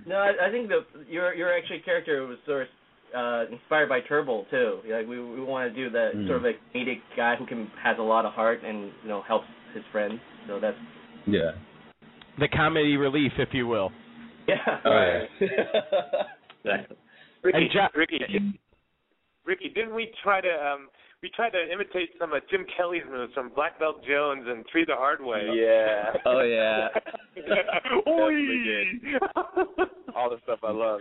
S16: No, I, I think the your your actually character was sort of uh, inspired by Turbo too. Like we we want to do that
S20: Mm.
S16: sort of a comedic guy who can has a lot of heart and you know helps his friends. So that's
S20: Yeah.
S10: The comedy relief, if you will.
S16: yeah.
S20: All right.
S18: Exactly.
S19: Ricky,
S10: And Ja-
S19: Ricky, Ricky, didn't we try to um we tried to imitate some of Jim Kelly's moves from Black Belt Jones and Three the Hard Way? Yeah.
S20: Oh yeah.
S19: Definitely did. All the stuff I love.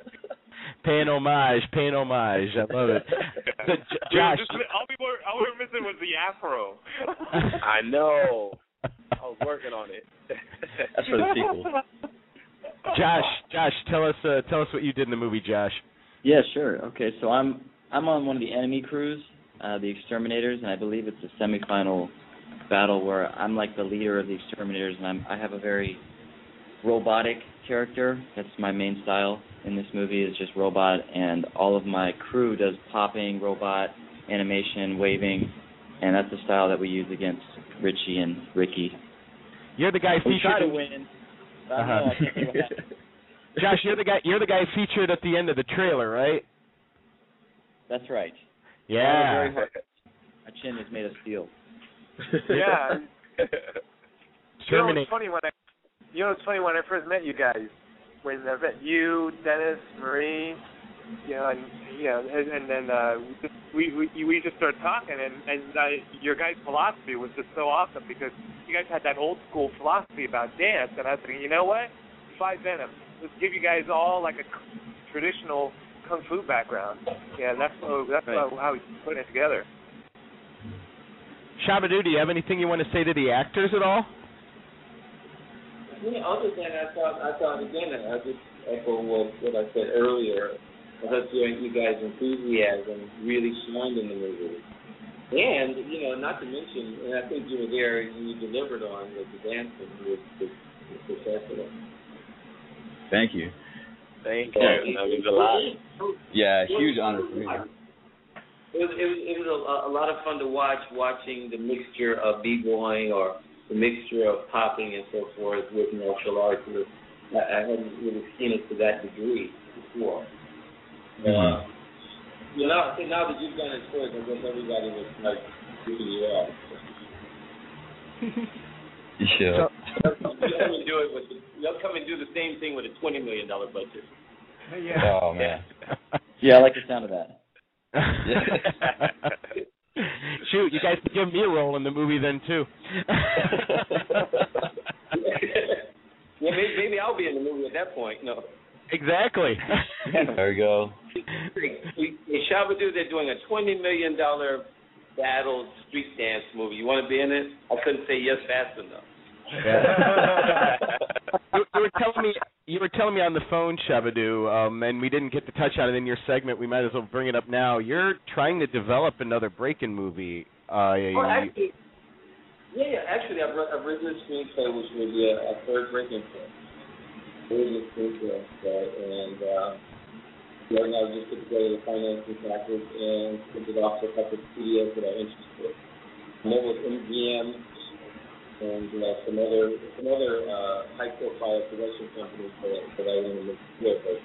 S10: Paying homage, paying homage. I love it. So, J- Josh,
S19: Just, all we were all we were missing was the afro. I know. I was working on it.
S20: That's for the sequel.
S10: Josh, Josh, tell us, uh, tell us what you did in the movie, Josh.
S18: Yeah, sure. Okay, so I'm I'm on one of the enemy crews, uh, the exterminators, and I believe it's a semifinal battle where I'm like the leader of the exterminators, and I'm I have a very robotic character. That's my main style in this movie is just robot, and all of my crew does popping, robot, animation, waving, and that's the style that we use against Richie and Ricky.
S10: You're the guy
S18: We
S10: featured.
S18: try to win.
S10: Uh-huh.
S18: don't know, I can't see what happens.
S10: Josh, you're the guy. You're the guy featured at the end of the trailer, right?
S18: That's right. I
S10: Yeah.
S18: very hard- My chin is made of steel.
S19: yeah. You know, it's funny when I, you know, it's funny when I first met you guys. When I met you, Dennis, Marie, you know, and you know, and, and then uh, we we we we just started talking, and and uh, your guys' philosophy was just so awesome because you guys had that old school philosophy about dance, and I was thinking, you know what, Five Venom, let's give you guys all like a traditional kung fu background. Yeah, that's how, that's
S18: Right.
S19: how, how we put it together.
S10: Shabba-Doo, do you have anything you want to say to the actors at all?
S14: Yeah, other than I thought, I thought again, I just echo what what I said earlier. I thought you, you guys' enthusiasm really shined in the movie, and you know, not to mention, and I think you were there and you delivered on the, the dancing was was, was successful.
S20: Thank you.
S19: Thank you. That means a lot.
S20: Yeah, huge honor for me.
S14: It was it was it was a, a lot of fun to watch, watching the mixture of b-boying or the mixture of popping and so forth with martial arts. I, I hadn't really seen it to that degree before. Uh, you know, I now that you've done it first, I guess everybody was like picking you up.
S20: Yeah.
S14: You'll come do it with the, you'll come and do the same thing with a twenty million dollar budget.
S8: Yeah.
S20: Oh man.
S18: Yeah, I like the sound of that.
S10: Shoot, you guys can give me a role in the movie then too.
S14: yeah, maybe, maybe I'll be in the movie at that point. No.
S10: Exactly.
S20: there we go.
S14: In Shabba-Doo, they're doing a twenty million dollar battle street dance movie. You want to be in it? I couldn't say yes fast enough.
S10: You, you were telling me you were telling me on the phone, Shabba-Doo, um, and we didn't get to touch on it in your segment. We might as well bring it up now. You're trying to develop another Breakin' movie. Uh,
S14: oh, actually, yeah, yeah. Actually, I've, I've written a screenplay, which will be a, a third Breakin' film. Written a screenplay, and uh, right now just put together the financing package and sent it off to a couple of studios that are interested. Met with MGM and uh, some other some other uh, high profile production companies that, that I want to look with. But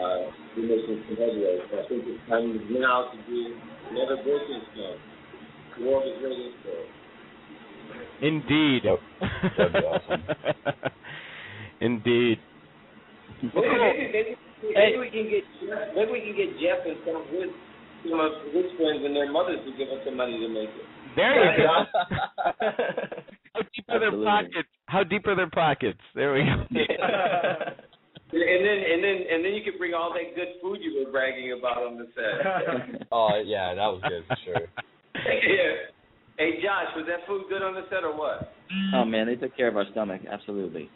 S14: uh, we're making some headway. So I think it's time now to do another Breakin' film. The world is waiting for.
S10: Indeed.
S20: Yep. That'd be awesome.
S10: Indeed.
S14: Well, maybe, maybe, maybe we can get maybe we can get Jeff and some of his some of his friends and their mothers to give us some money to make it.
S10: There you go. How deep are their pockets? How deep are their pockets? There we go.
S14: and then and then and then you can bring all that good food you were bragging about on the set.
S20: oh yeah, that was good for sure.
S14: yeah. Hey Josh, was that food good on the set or what?
S18: Oh man, they took care of our stomach. Absolutely.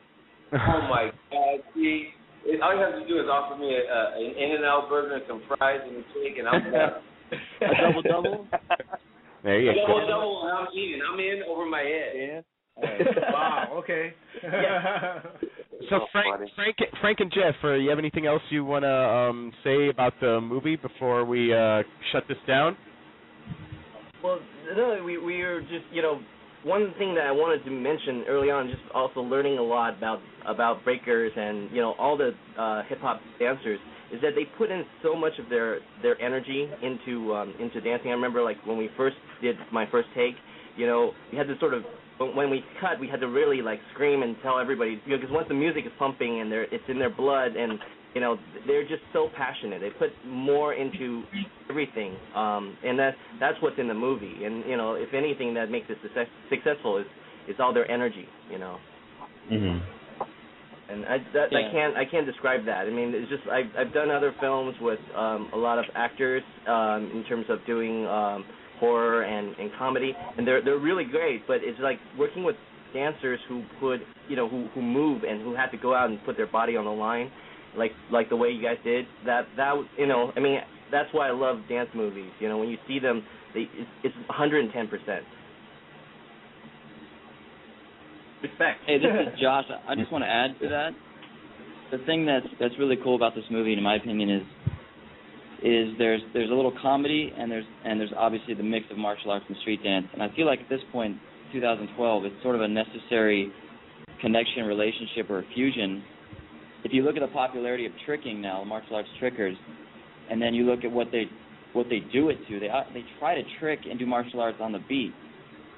S14: Oh my God! See, it, all you have to do is offer me a, a, an In-N-Out burger and some fries and a cake, and I'm done.
S18: a double double.
S10: There you
S14: double,
S10: go.
S14: Double double. I'm eating. I'm in over my head.
S18: Yeah.
S8: wow. Okay.
S14: Yeah.
S10: So Frank, Frank, Frank, and Jeff, uh, you have anything else you want to um, say about the movie before we uh, shut this down?
S16: Well, no, we we are just you know one thing that I wanted to mention early on, just also learning a lot about about breakers and you know all the uh, hip hop dancers is that they put in so much of their their energy into um, into dancing. I remember like when we first did my first take, you know, we had to sort of when we cut, we had to really like scream and tell everybody, you know, because once the music is pumping and they're it's in their blood and you know they're just so passionate. They put more into everything, um, and that that's what's in the movie. And you know, if anything that makes it success, successful is is all their energy. You know.
S20: Mhm.
S16: And I that
S18: Yeah.
S16: I can't I can't describe that. I mean, it's just I I've done other films with um a lot of actors um in terms of doing um horror and and comedy and they're they're really great, but it's like working with dancers who put, you know, who who move and who had to go out and put their body on the line like like the way you guys did. That that you know, I mean, that's why I love dance movies. You know, when you see them, they it's, it's 110%. Respect.
S18: Hey, this is Josh. I just want to add to that. The thing that's that's really cool about this movie, in my opinion, is is there's there's a little comedy and there's and there's obviously the mix of martial arts and street dance. And I feel like at this point, 2012, it's sort of a necessary connection, relationship, or fusion. If you look at the popularity of tricking now, martial arts trickers, and then you look at what they what they do it to, they they try to trick and do martial arts on the beat.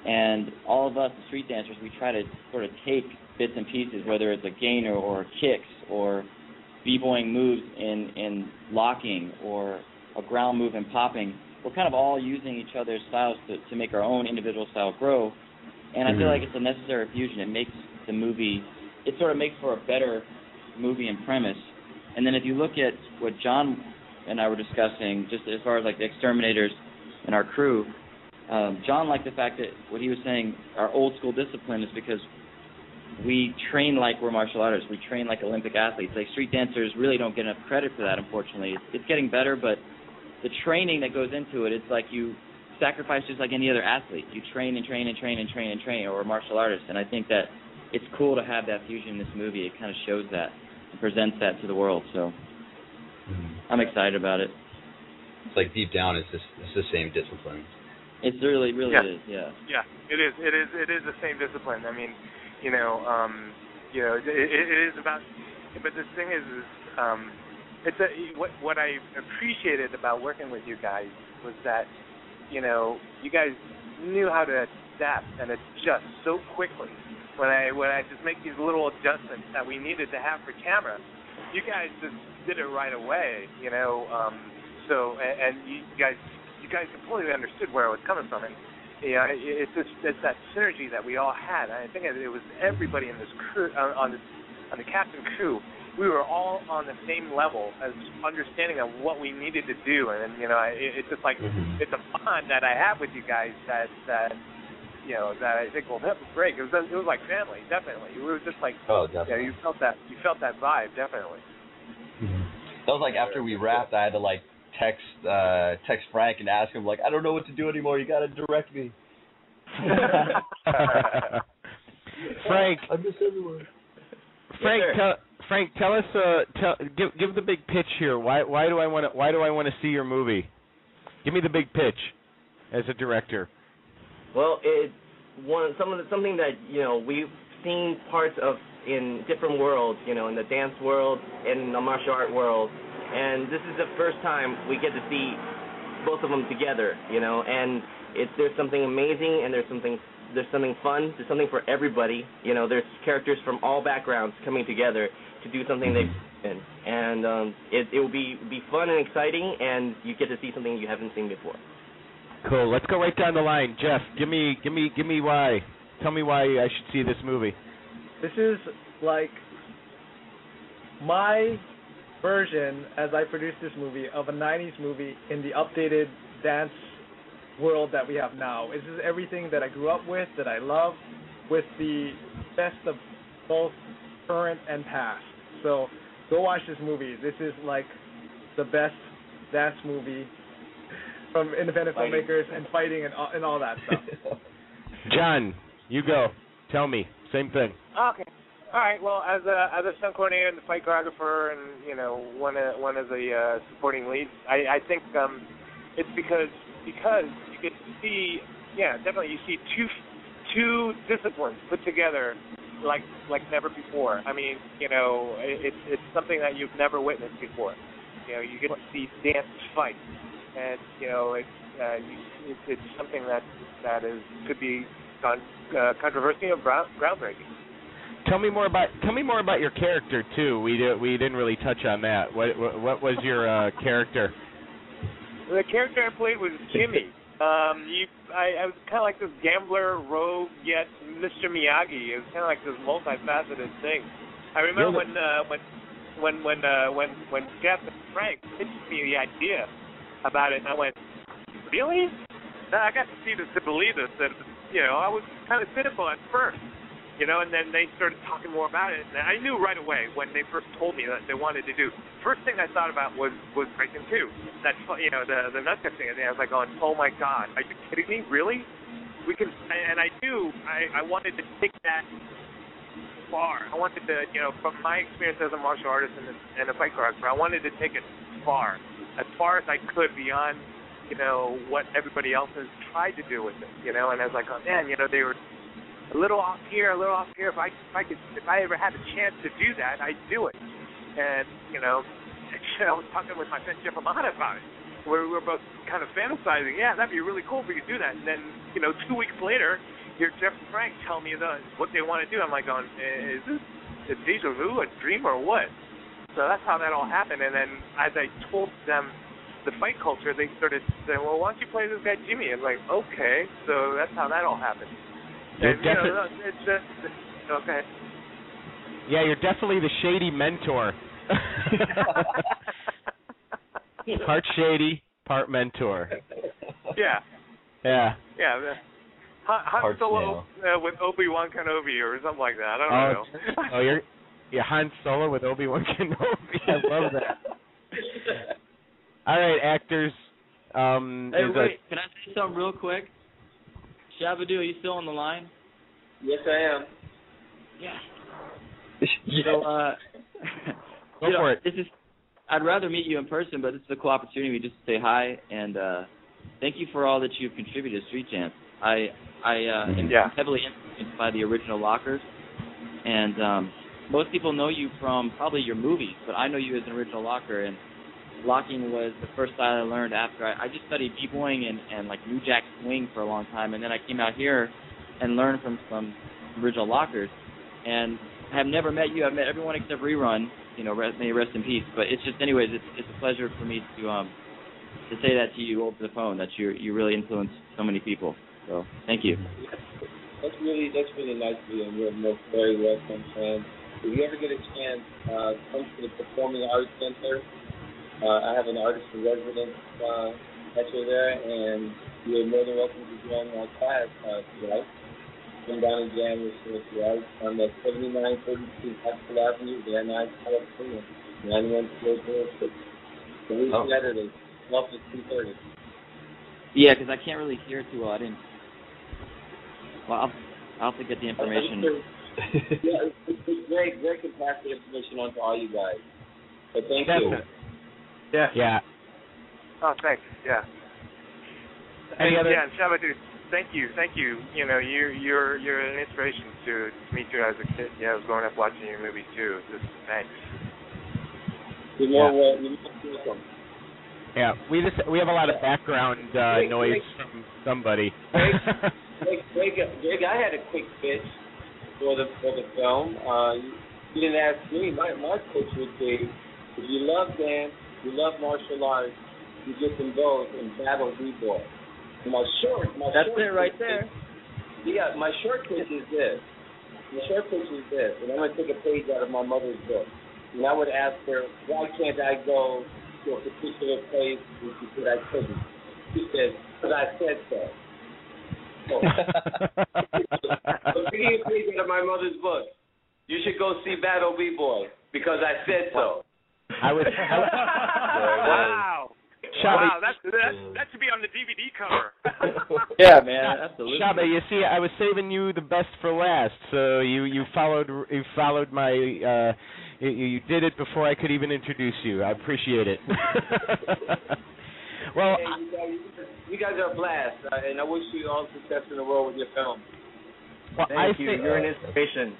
S18: And all of us, the street dancers, we try to sort of take bits and pieces, whether it's a gainer or kicks or b-boying moves in, in locking or a ground move and popping. We're kind of all using each other's styles to, to make our own individual style grow. And I feel
S20: Mhm.
S18: like it's a necessary fusion. It makes the movie, it sort of makes for a better movie and premise. And then if you look at what John and I were discussing, just as far as like the exterminators and our crew, um, John liked the fact that what he was saying, our old school discipline is because we train like we're martial artists. We train like Olympic athletes. Like street dancers really don't get enough credit for that, unfortunately. It's, it's getting better, but the training that goes into it, it's like you sacrifice just like any other athlete. You train and train and train and train and train, or a martial artist. And I think that it's cool to have that fusion in this movie. It kind of shows that and presents that to the world. So I'm excited about it.
S20: It's like deep down, it's just it's the same discipline.
S18: It's really, really
S19: Yeah.
S18: is. Yeah.
S19: Yeah, it is. It is. It is the same discipline. I mean, you know, um, you know, it, it, it is about. But the thing is, is um, it's a, what what I appreciated about working with you guys was that, you know, you guys knew how to adapt and adjust so quickly. When I when I just make these little adjustments that we needed to have for camera, you guys just did it right away. You know, um, so and, and you guys you guys completely understood where I was coming from, and yeah, it, it's just it's that synergy that we all had. I think it, it was everybody in this crew on, on the on the captain crew. We were all on the same level as understanding of what we needed to do, and you know, it, it's just like
S20: Mm-hmm.
S19: it's a bond that I have with you guys that that you know that I think will help us break. It was it was like family, definitely. We were just like
S20: Oh,
S19: yeah,
S20: definitely.
S19: you felt that you felt that vibe, definitely.
S20: That was like after we wrapped, I had to like text uh text Frank and ask him like, I don't know what to do anymore. You got to direct me.
S10: Frank,
S20: I miss everyone.
S10: Frank,
S20: Yes, sir.
S10: tell, Frank, tell us, uh, tell, give give the big pitch here. Why why do I want to why do I want to see your movie? Give me the big pitch as a director.
S16: Well, it's one some of the, something that you know we've seen parts of in different worlds, you know, in the dance world, in the martial art world, and this is the first time we get to see both of them together, you know, and it's there's something amazing and there's something there's something fun, there's something for everybody, you know, there's characters from all backgrounds coming together to do something they've been, and um, it it will be be fun and exciting, and you get to see something you haven't seen before.
S10: Cool. Let's go right down the line. Jeff, give me give me give me why. Tell me why I should see this movie.
S8: This is like my version, as I produced this movie, of a 90s movie in the updated dance world that we have now. This is everything that I grew up with, that I love, with the best of both current and past. So go watch this movie. This is like the best dance movie from independent
S16: Fighting.
S8: filmmakers and fighting and all, and all that stuff.
S10: John, you go. Tell me. Same thing.
S19: Okay. All right. Well, as a as a stunt coordinator and the fight choreographer, and you know, one uh, one of the uh, supporting leads, I I think um, it's because because you get to see, yeah, definitely you see two two disciplines put together like like never before. I mean, you know, it, it's it's something that you've never witnessed before. You know, you get to see dance fight, and you know, it, uh, you, it's it's something that that is could be con- uh, controversial ground- groundbreaking.
S10: Tell me more about tell me more about your character too. We did, we didn't really touch on that. What what, what was your uh, character?
S19: The character I played was Jimmy. Um, you, I, I was kind of like this gambler, rogue, yet Mr. Miyagi. It was kind of like this multifaceted thing. I remember when uh, when when when uh, when when Jeff and Frank pitched me the idea about it, and I went, "Really?" Now, I got to see this to believe this. That you know, I was kind of cynical at first, you know, and then they started talking more about it, and I knew right away when they first told me that they wanted to do. First thing I thought about was was Breakin' Two. That you know the the nutcracker thing, and I was like going, "Oh my God, are you kidding me? Really?" We can, and I knew I I wanted to take that far. I wanted to, you know, from my experience as a martial artist and a, and a fight choreographer, I wanted to take it far, as far as I could beyond, you know, what everybody else has tried to do with it, you know. And I was like, oh man, you know, they were a little off here, a little off here. If I, if I could, if I ever had a chance to do that, I'd do it. And you know, I was talking with my friend Jeff Amata about it. Where we were both kind of fantasizing, yeah, that'd be really cool if we could do that. And then, you know, two weeks later, hear Jeff and Frank tell me the, what they want to do. I'm like, um, going, is this a deja vu, a dream, or what? So that's how that all happened. And then as I told them the fight culture, they started saying, well, why don't you play this guy Jimmy? I'm like, okay. So that's how that all happened.
S10: You're
S19: And, you know, it's just okay.
S10: Yeah, you're definitely the shady mentor. part shady, part mentor.
S19: Yeah,
S10: Yeah.
S19: yeah. The, Han, Han Solo uh, with Obi Wan Kenobi or something like that. I don't
S10: Oh,
S19: know.
S10: oh, you're yeah, Han Solo with Obi Wan Kenobi. I love that. All right, actors. Um,
S18: Hey,
S10: is a-
S18: wait, can I say something real quick? Shabba-Doo, are you still on the line?
S14: Yes, I am.
S18: Yeah. So, uh,
S10: Go
S18: you know,
S10: for it.
S18: This is. I'd rather meet you in person, but this is a cool opportunity just to say hi and uh, thank you for all that you've contributed to Street Dance. I I uh, am
S19: Yeah.
S18: heavily influenced by the original Lockers, and um, most people know you from probably your movies, but I know you as an original Locker, and locking was the first style I learned after I, I just studied b-boying and, and like New Jack Swing for a long time, and then I came out here and learned from some original Lockers, and I have never met you. I've met everyone except Rerun. You know, rest, may rest in peace. But it's just, anyways, it's it's a pleasure for me to um to say that to you over the phone. That you you really influence so many people. So thank you.
S14: That's really that's really nice of you, and you're most very welcome. And if you ever get a chance, uh, come to the Performing Arts Center. Uh, I have an artist in residence uh, you're there, and you're more than welcome to join my class uh, tonight. Come down and jam with me tonight. I'm at 7932 Haskell Avenue, Van Nuys, California, 91406. Every
S18: Oh.
S14: Saturday, 12 to 2.30.
S18: Yeah, because I can't really hear too well. I didn't. Well, I'll, I'll have to get the information.
S14: yeah, it's, it's great. Pass the information on to all you guys. But thank you.
S8: Yeah.
S10: Yeah.
S19: Oh, thanks. Yeah.
S10: Any
S19: and,
S10: other-
S19: Yeah, and Shabba, thank you, thank you. You know, you you're you're an inspiration to me too as a kid. Yeah, I was growing up watching your movies too. Just thanks.
S14: You're more wel- you're more welcome.
S10: Yeah, we just we have a lot of background uh,
S14: Wait,
S10: noise
S14: wait.
S10: from somebody.
S14: Greg, Greg, Greg, I had a quick pitch for the for the film. Uh, you, you didn't ask me. My my pitch would be: if you love dance, you love martial arts, you get involved in battle b-boy. My short, my
S16: That's
S14: short
S16: it right
S14: pitch
S16: there.
S14: is- Yeah, my short pitch is this. My short pitch is this, and I'm gonna take a page out of my mother's book. And I would ask her, why can't I go to a particular place? And she said I couldn't. She said, because I said so. Oh. So, so taking a page out of my mother's book, you should go see Battle B-Boy because I said so.
S10: I was. I was
S19: Wow.
S10: Shabba,
S19: Wow, that's, that that should be on the DVD cover.
S18: Yeah, man, absolutely.
S10: Shabba, you see, I was saving you the best for last, so you you followed you followed my uh you, you did it before I could even introduce you. I appreciate it. well,
S14: Hey, you, guys, you guys are a blast, uh, and I wish you all success in the world with your film.
S10: well
S16: Thank
S10: I
S16: you.
S10: think
S16: You're an inspiration.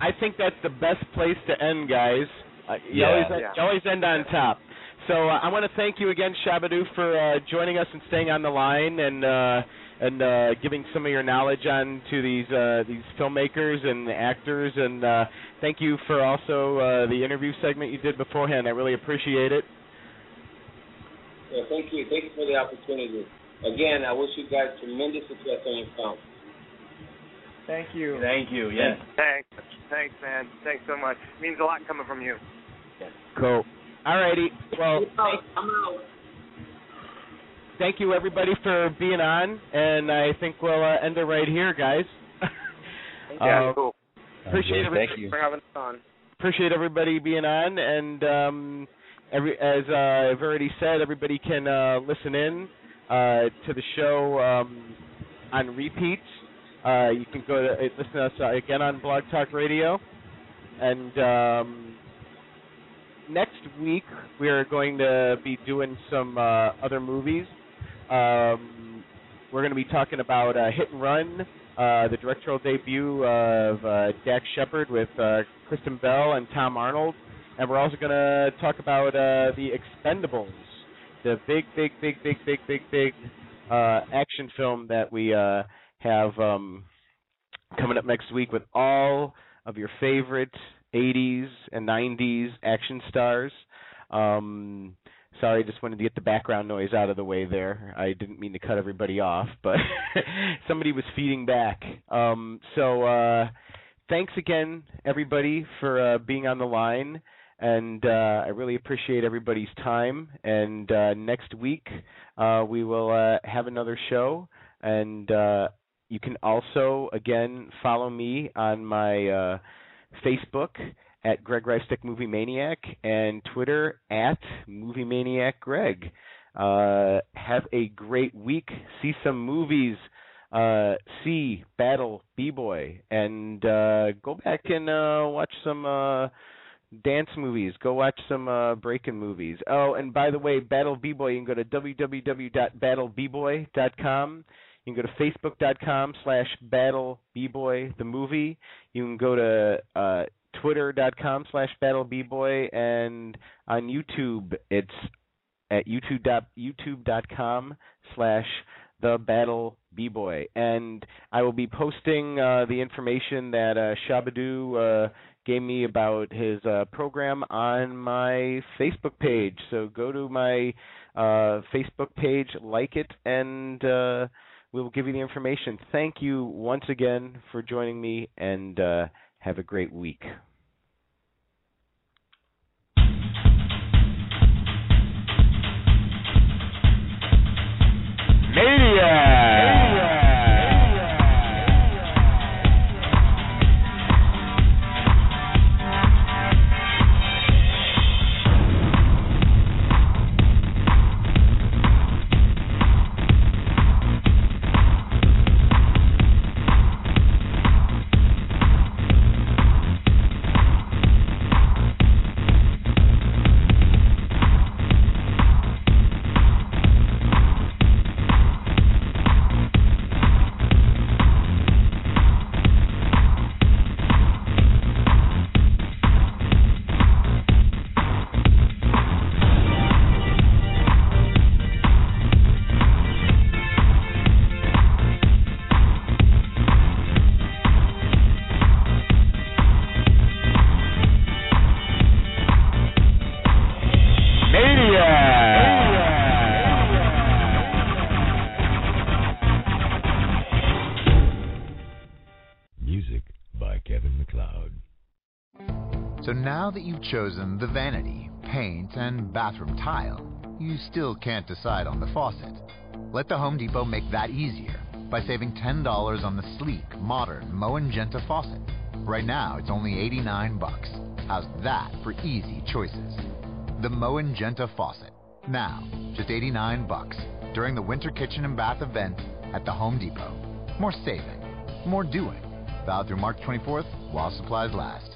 S10: I think that's the best place to end, guys. Uh, you
S20: Yeah.
S10: always
S19: Yeah.
S10: you always end on top. So uh, I want to thank you again, Shabba-Doo, for uh, joining us and staying on the line and uh, and uh, giving some of your knowledge on to these uh, these filmmakers and actors. And uh, thank you for also uh, the interview segment you did beforehand. I really appreciate it.
S14: Yeah, thank you. Thank you for the opportunity. Again, I wish you guys tremendous success on your film.
S8: Thank you.
S16: Thank you. Yes.
S19: Thanks, thanks, man. Thanks so much. It means a lot coming from you.
S10: Cool. All
S14: righty. Well,
S10: thank you everybody for being on, and I think we'll uh, end it right here, guys.
S19: Yeah,
S10: Uh,
S19: cool.
S10: Appreciate
S20: Okay,
S10: every-
S20: thank you.
S17: for having us on.
S10: appreciate everybody being on and um every as uh, I've already said everybody can uh listen in uh to the show um on repeat uh you can go to uh, listen to us uh, again on Blog Talk Radio and um next week we are going to be doing some uh other movies. Um we're going to be talking about uh, Hit and Run uh, the directorial debut of uh, Dax Shepard with uh, Kristen Bell and Tom Arnold, and we're also going to talk about uh, the Expendables, the big, big, big, big, big, big, big uh, action film that we uh, have um, coming up next week with all of your favorite 80s and 90s action stars. Um, Sorry, just wanted to get the background noise out of the way there. I didn't mean to cut everybody off, but somebody was feeding back. Um, so uh, thanks again, everybody, for uh, being on the line, and uh, I really appreciate everybody's time. And uh, next week uh, we will uh, have another show, and you can also again follow me on my Facebook at Greg Reifsteck Movie Maniac and Twitter at Movie Maniac Greg. Uh, have a great week. See some movies. Uh, see Battle B Boy and uh, go back and uh, watch some uh, dance movies. Go watch some uh, breaking movies. Oh, and by the way, Battle B Boy. You can go to www.battlebboy.com. You can go to facebook.com slash battle b-boy the movie. You can go to uh, twitter.com slash battle b-boy and on YouTube it's at youtube youtube.com slash the battle b-boy and I will be posting uh, the information that uh, Shabba-Doo uh, gave me about his uh, program on my Facebook page. So go to my uh, Facebook page, like it, and uh, we will give you the information. Thank you once again for joining me, and uh, have a great week.
S21: Music now that you've chosen the vanity, paint, and bathroom tile, you still can't decide on the faucet. Let the Home Depot make that easier by saving $10 on the sleek, modern Moen Genta faucet. Right now, it's only 89 bucks. How's that for easy choices? The Moen Genta faucet. Now, just 89 bucks during the winter kitchen and bath event at the Home Depot. More saving, more doing. Valid through March 24th while supplies last.